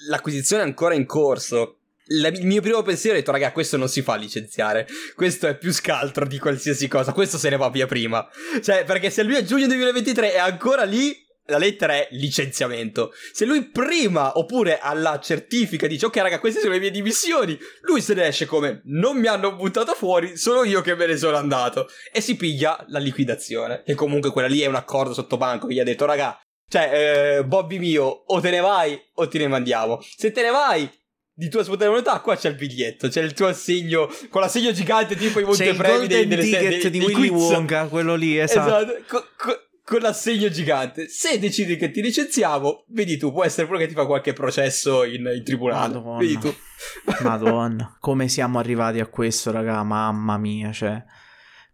l'acquisizione è ancora in corso la, il mio primo pensiero è detto, raga, questo non si fa licenziare. Questo è più scaltro di qualsiasi cosa. Questo se ne va via prima. Cioè, perché se lui a giugno 2023 è ancora lì, la lettera è licenziamento. Se lui prima oppure alla certifica dice ok raga queste sono le mie dimissioni, lui se ne esce come non mi hanno buttato fuori, sono io che me ne sono andato e si piglia la liquidazione. E comunque quella lì è un accordo sotto banco gli ha detto raga, cioè eh, Bobby mio o te ne vai o te ne mandiamo. Se te ne vai di tua spontanea volontà, qua c'è il biglietto, c'è il tuo assegno con l'assegno gigante tipo i montepremi dei, delle ticket dei, di dei Willy quiz. Wonka, quello lì, esatto. Esatto, co- co- con l'assegno gigante. Se decidi che ti licenziamo, vedi tu, può essere pure che ti fa qualche processo in, in tribunale. Madonna. Vedi tu. Madonna, come siamo arrivati a questo, raga, mamma mia, cioè...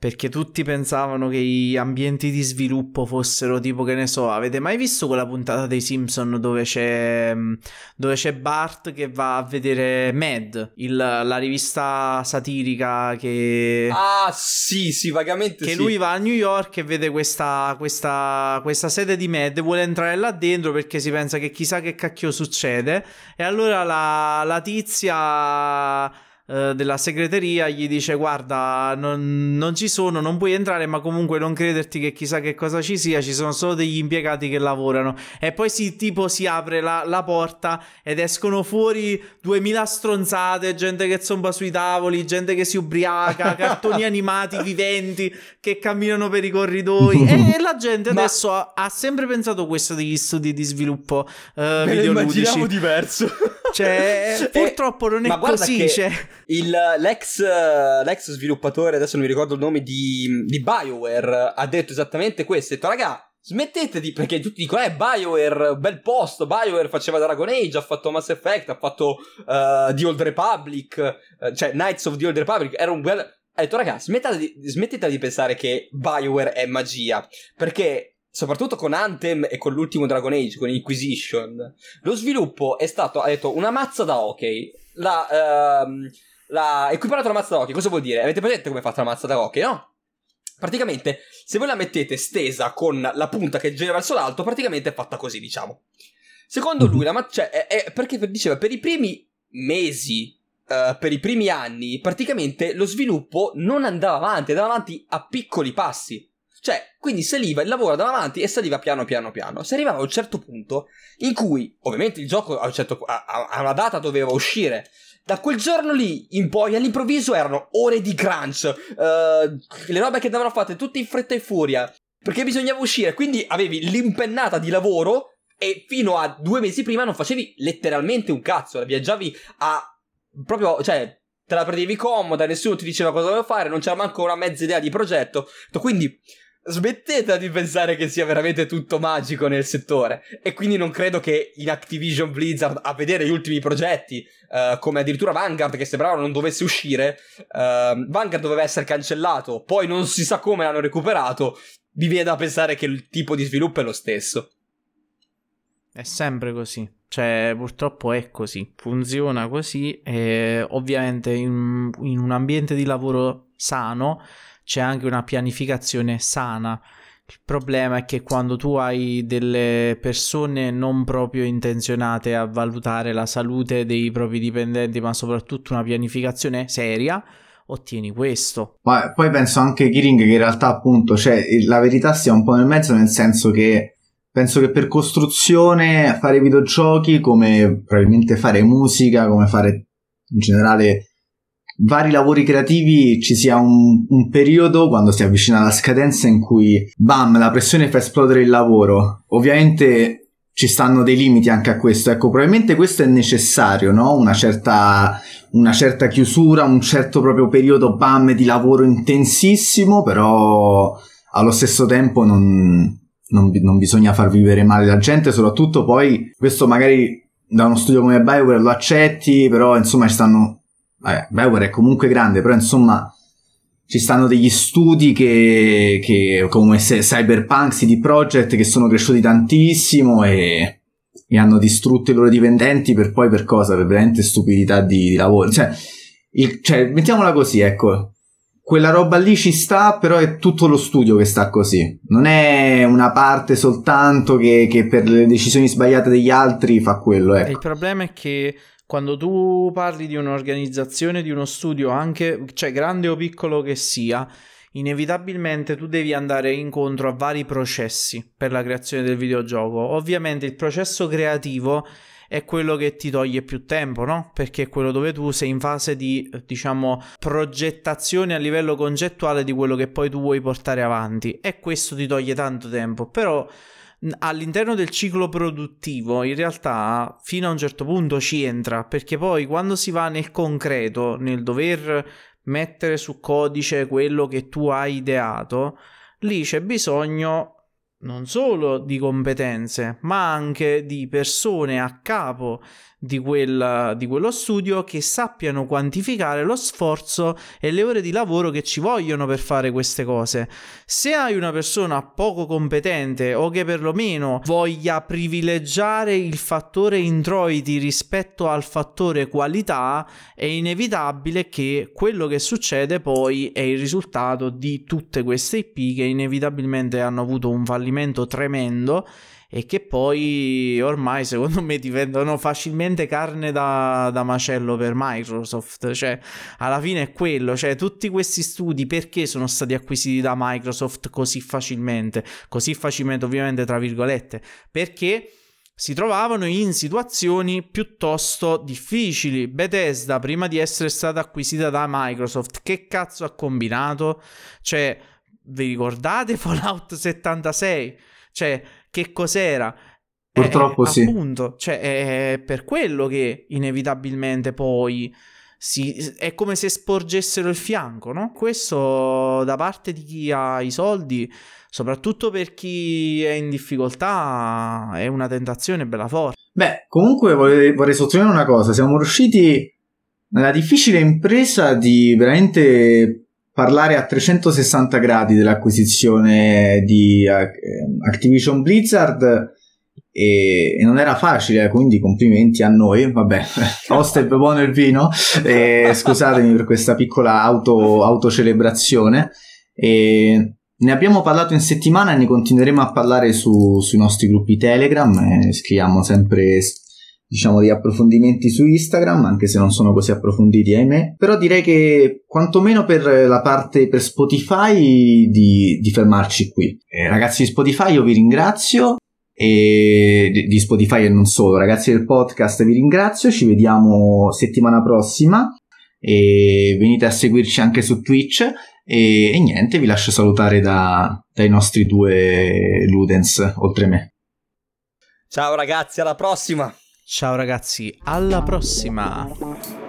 Perché tutti pensavano che gli ambienti di sviluppo fossero tipo, che ne so, avete mai visto quella puntata dei Simpson dove c'è, dove c'è Bart che va a vedere Mad, il- la rivista satirica che... Ah, sì, sì, vagamente Che sì. lui va a New York e vede questa, questa, questa sede di Mad, vuole entrare là dentro perché si pensa che chissà che cacchio succede. E allora la, la tizia eh, della segreteria gli dice: Guarda, non, non ci sono, non puoi entrare, ma comunque non crederti che chissà che cosa ci sia. Ci sono solo degli impiegati che lavorano. E poi si, tipo si apre la, la porta ed escono fuori 2000 stronzate, gente che zomba sui tavoli, gente che si ubriaca, (laughs) cartoni animati viventi che camminano per i corridoi. e la gente (laughs) Ma- adesso ha, ha sempre pensato questo degli studi di sviluppo eh, Me videoludici. immaginavo diverso. Cioè, Eh, (laughs) purtroppo non è così. che Cioè. il- l'ex, l'ex sviluppatore, adesso non mi ricordo il nome, di, di BioWare ha detto esattamente questo. Ha detto, raga, smettete di... Perché tutti dicono, eh, BioWare, bel posto, BioWare faceva Dragon Age, ha fatto Mass Effect, ha fatto eh, The Old Republic, eh, cioè Knights of the Old Republic, era un bel... Ha detto, raga, smettete di, smettete di pensare che BioWare è magia, perché... Soprattutto con Anthem e con l'ultimo Dragon Age, con Inquisition, lo sviluppo è stato, ha detto, una mazza da hockey. La, ehm, la equiparato alla mazza da hockey. Cosa vuol dire? Avete presente come è fatta la mazza da hockey, no? Praticamente, se voi la mettete stesa con la punta che gira verso l'alto, praticamente è fatta così, diciamo. Secondo lui, la mazza... Cioè, è, è- perché diceva, per i primi mesi, eh, per i primi anni, praticamente lo sviluppo non andava avanti, andava avanti a piccoli passi. Cioè, quindi saliva, il lavoro andava avanti e saliva piano piano piano. Si arrivava a un certo punto in cui, ovviamente, il gioco a, un certo- a- a- una data doveva uscire. Da quel giorno lì in poi, all'improvviso, erano ore di crunch. eh, le robe che andavano fatte tutte in fretta e furia. Perché bisognava uscire. Quindi avevi l'impennata di lavoro. E fino a due mesi prima non facevi letteralmente un cazzo. Viaggiavi a. proprio. cioè. Te la prendevi comoda, nessuno ti diceva cosa doveva fare, non c'era manco una mezza idea di progetto. Quindi smettete di pensare che sia veramente tutto magico nel settore. E quindi non credo che in Activision Blizzard, a vedere gli ultimi progetti, eh, come addirittura Vanguard, che sembrava non dovesse uscire, eh, Vanguard doveva essere cancellato, poi non si sa come l'hanno recuperato. Vi viene da pensare che il tipo di sviluppo è lo stesso. È sempre così. Cioè, purtroppo è così. Funziona così. E ovviamente in, in un ambiente di lavoro sano c'è anche una pianificazione sana. Il problema è che quando tu hai delle persone non proprio intenzionate a valutare la salute dei propri dipendenti, ma soprattutto una pianificazione seria, ottieni questo. Ma poi penso anche Kiring che in realtà appunto, cioè, la verità sia un po' nel mezzo, nel senso che penso che per costruzione fare videogiochi, come probabilmente fare musica, come fare in generale vari lavori creativi, ci sia un, un periodo quando si avvicina alla scadenza in cui bam, la pressione fa esplodere il lavoro. Ovviamente ci stanno dei limiti anche a questo. Ecco, probabilmente questo è necessario, no? Una certa, una certa chiusura, un certo proprio periodo bam di lavoro intensissimo, però allo stesso tempo non, non, non bisogna far vivere male la gente, soprattutto poi questo magari da uno studio come Bioware lo accetti, però insomma ci stanno... Vabbè, Bioware è comunque grande, però insomma ci stanno degli studi che, che come Cyberpunk, CD Projekt, che sono cresciuti tantissimo e, e hanno distrutto i loro dipendenti per poi per cosa? Per veramente stupidità di, di lavoro. Cioè, il- cioè, mettiamola così, ecco. Quella roba lì ci sta, però è tutto lo studio che sta così. Non è una parte soltanto che, che per le decisioni sbagliate degli altri fa quello, ecco. il problema è che quando tu parli di un'organizzazione, di uno studio, anche cioè grande o piccolo che sia, inevitabilmente tu devi andare incontro a vari processi per la creazione del videogioco. Ovviamente il processo creativo è quello che ti toglie più tempo, no? Perché è quello dove tu sei in fase di, diciamo, progettazione a livello concettuale di quello che poi tu vuoi portare avanti e questo ti toglie tanto tempo, però all'interno del ciclo produttivo in realtà fino a un certo punto ci entra perché poi quando si va nel concreto nel dover mettere su codice quello che tu hai ideato lì c'è bisogno non solo di competenze, ma anche di persone a capo di, quel, di quello studio che sappiano quantificare lo sforzo e le ore di lavoro che ci vogliono per fare queste cose. Se hai una persona poco competente o che perlomeno voglia privilegiare il fattore introiti rispetto al fattore qualità, è inevitabile che quello che succede poi è il risultato di tutte queste IP che inevitabilmente hanno avuto un fallimento tremendo e che poi ormai secondo me diventano facilmente carne da, da, macello per Microsoft, cioè alla fine è quello, cioè tutti questi studi perché sono stati acquisiti da Microsoft così facilmente, così facilmente ovviamente tra virgolette, perché si trovavano in situazioni piuttosto difficili. Bethesda, prima di essere stata acquisita da Microsoft, che cazzo ha combinato? Cioè, vi ricordate Fallout 76? Cioè, che cos'era. Purtroppo eh, sì. Appunto, cioè è per quello che inevitabilmente poi si, è come se sporgessero il fianco, no? Questo da parte di chi ha i soldi, soprattutto per chi è in difficoltà, è una tentazione bella forte. Beh, comunque vorrei, vorrei sottolineare una cosa, siamo riusciti nella difficile impresa di veramente parlare a 360 gradi dell'acquisizione di uh, Activision Blizzard e, e, non era facile, quindi complimenti a noi. Vabbè, (laughs) Osteb buono il vino, e, scusatemi per questa piccola auto, autocelebrazione. E, ne abbiamo parlato in settimana e ne continueremo a parlare su, sui nostri gruppi Telegram, eh, scriviamo sempre diciamo di approfondimenti su Instagram, anche se non sono così approfonditi, ahimè. Però direi che quantomeno per la parte per Spotify di, di fermarci qui. Eh, ragazzi di Spotify io vi ringrazio e di, di Spotify e non solo, ragazzi del podcast vi ringrazio, ci vediamo settimana prossima e venite a seguirci anche su Twitch e, e niente, vi lascio salutare da, dai nostri due Ludens oltre me. Ciao ragazzi, alla prossima! Ciao ragazzi, alla prossima!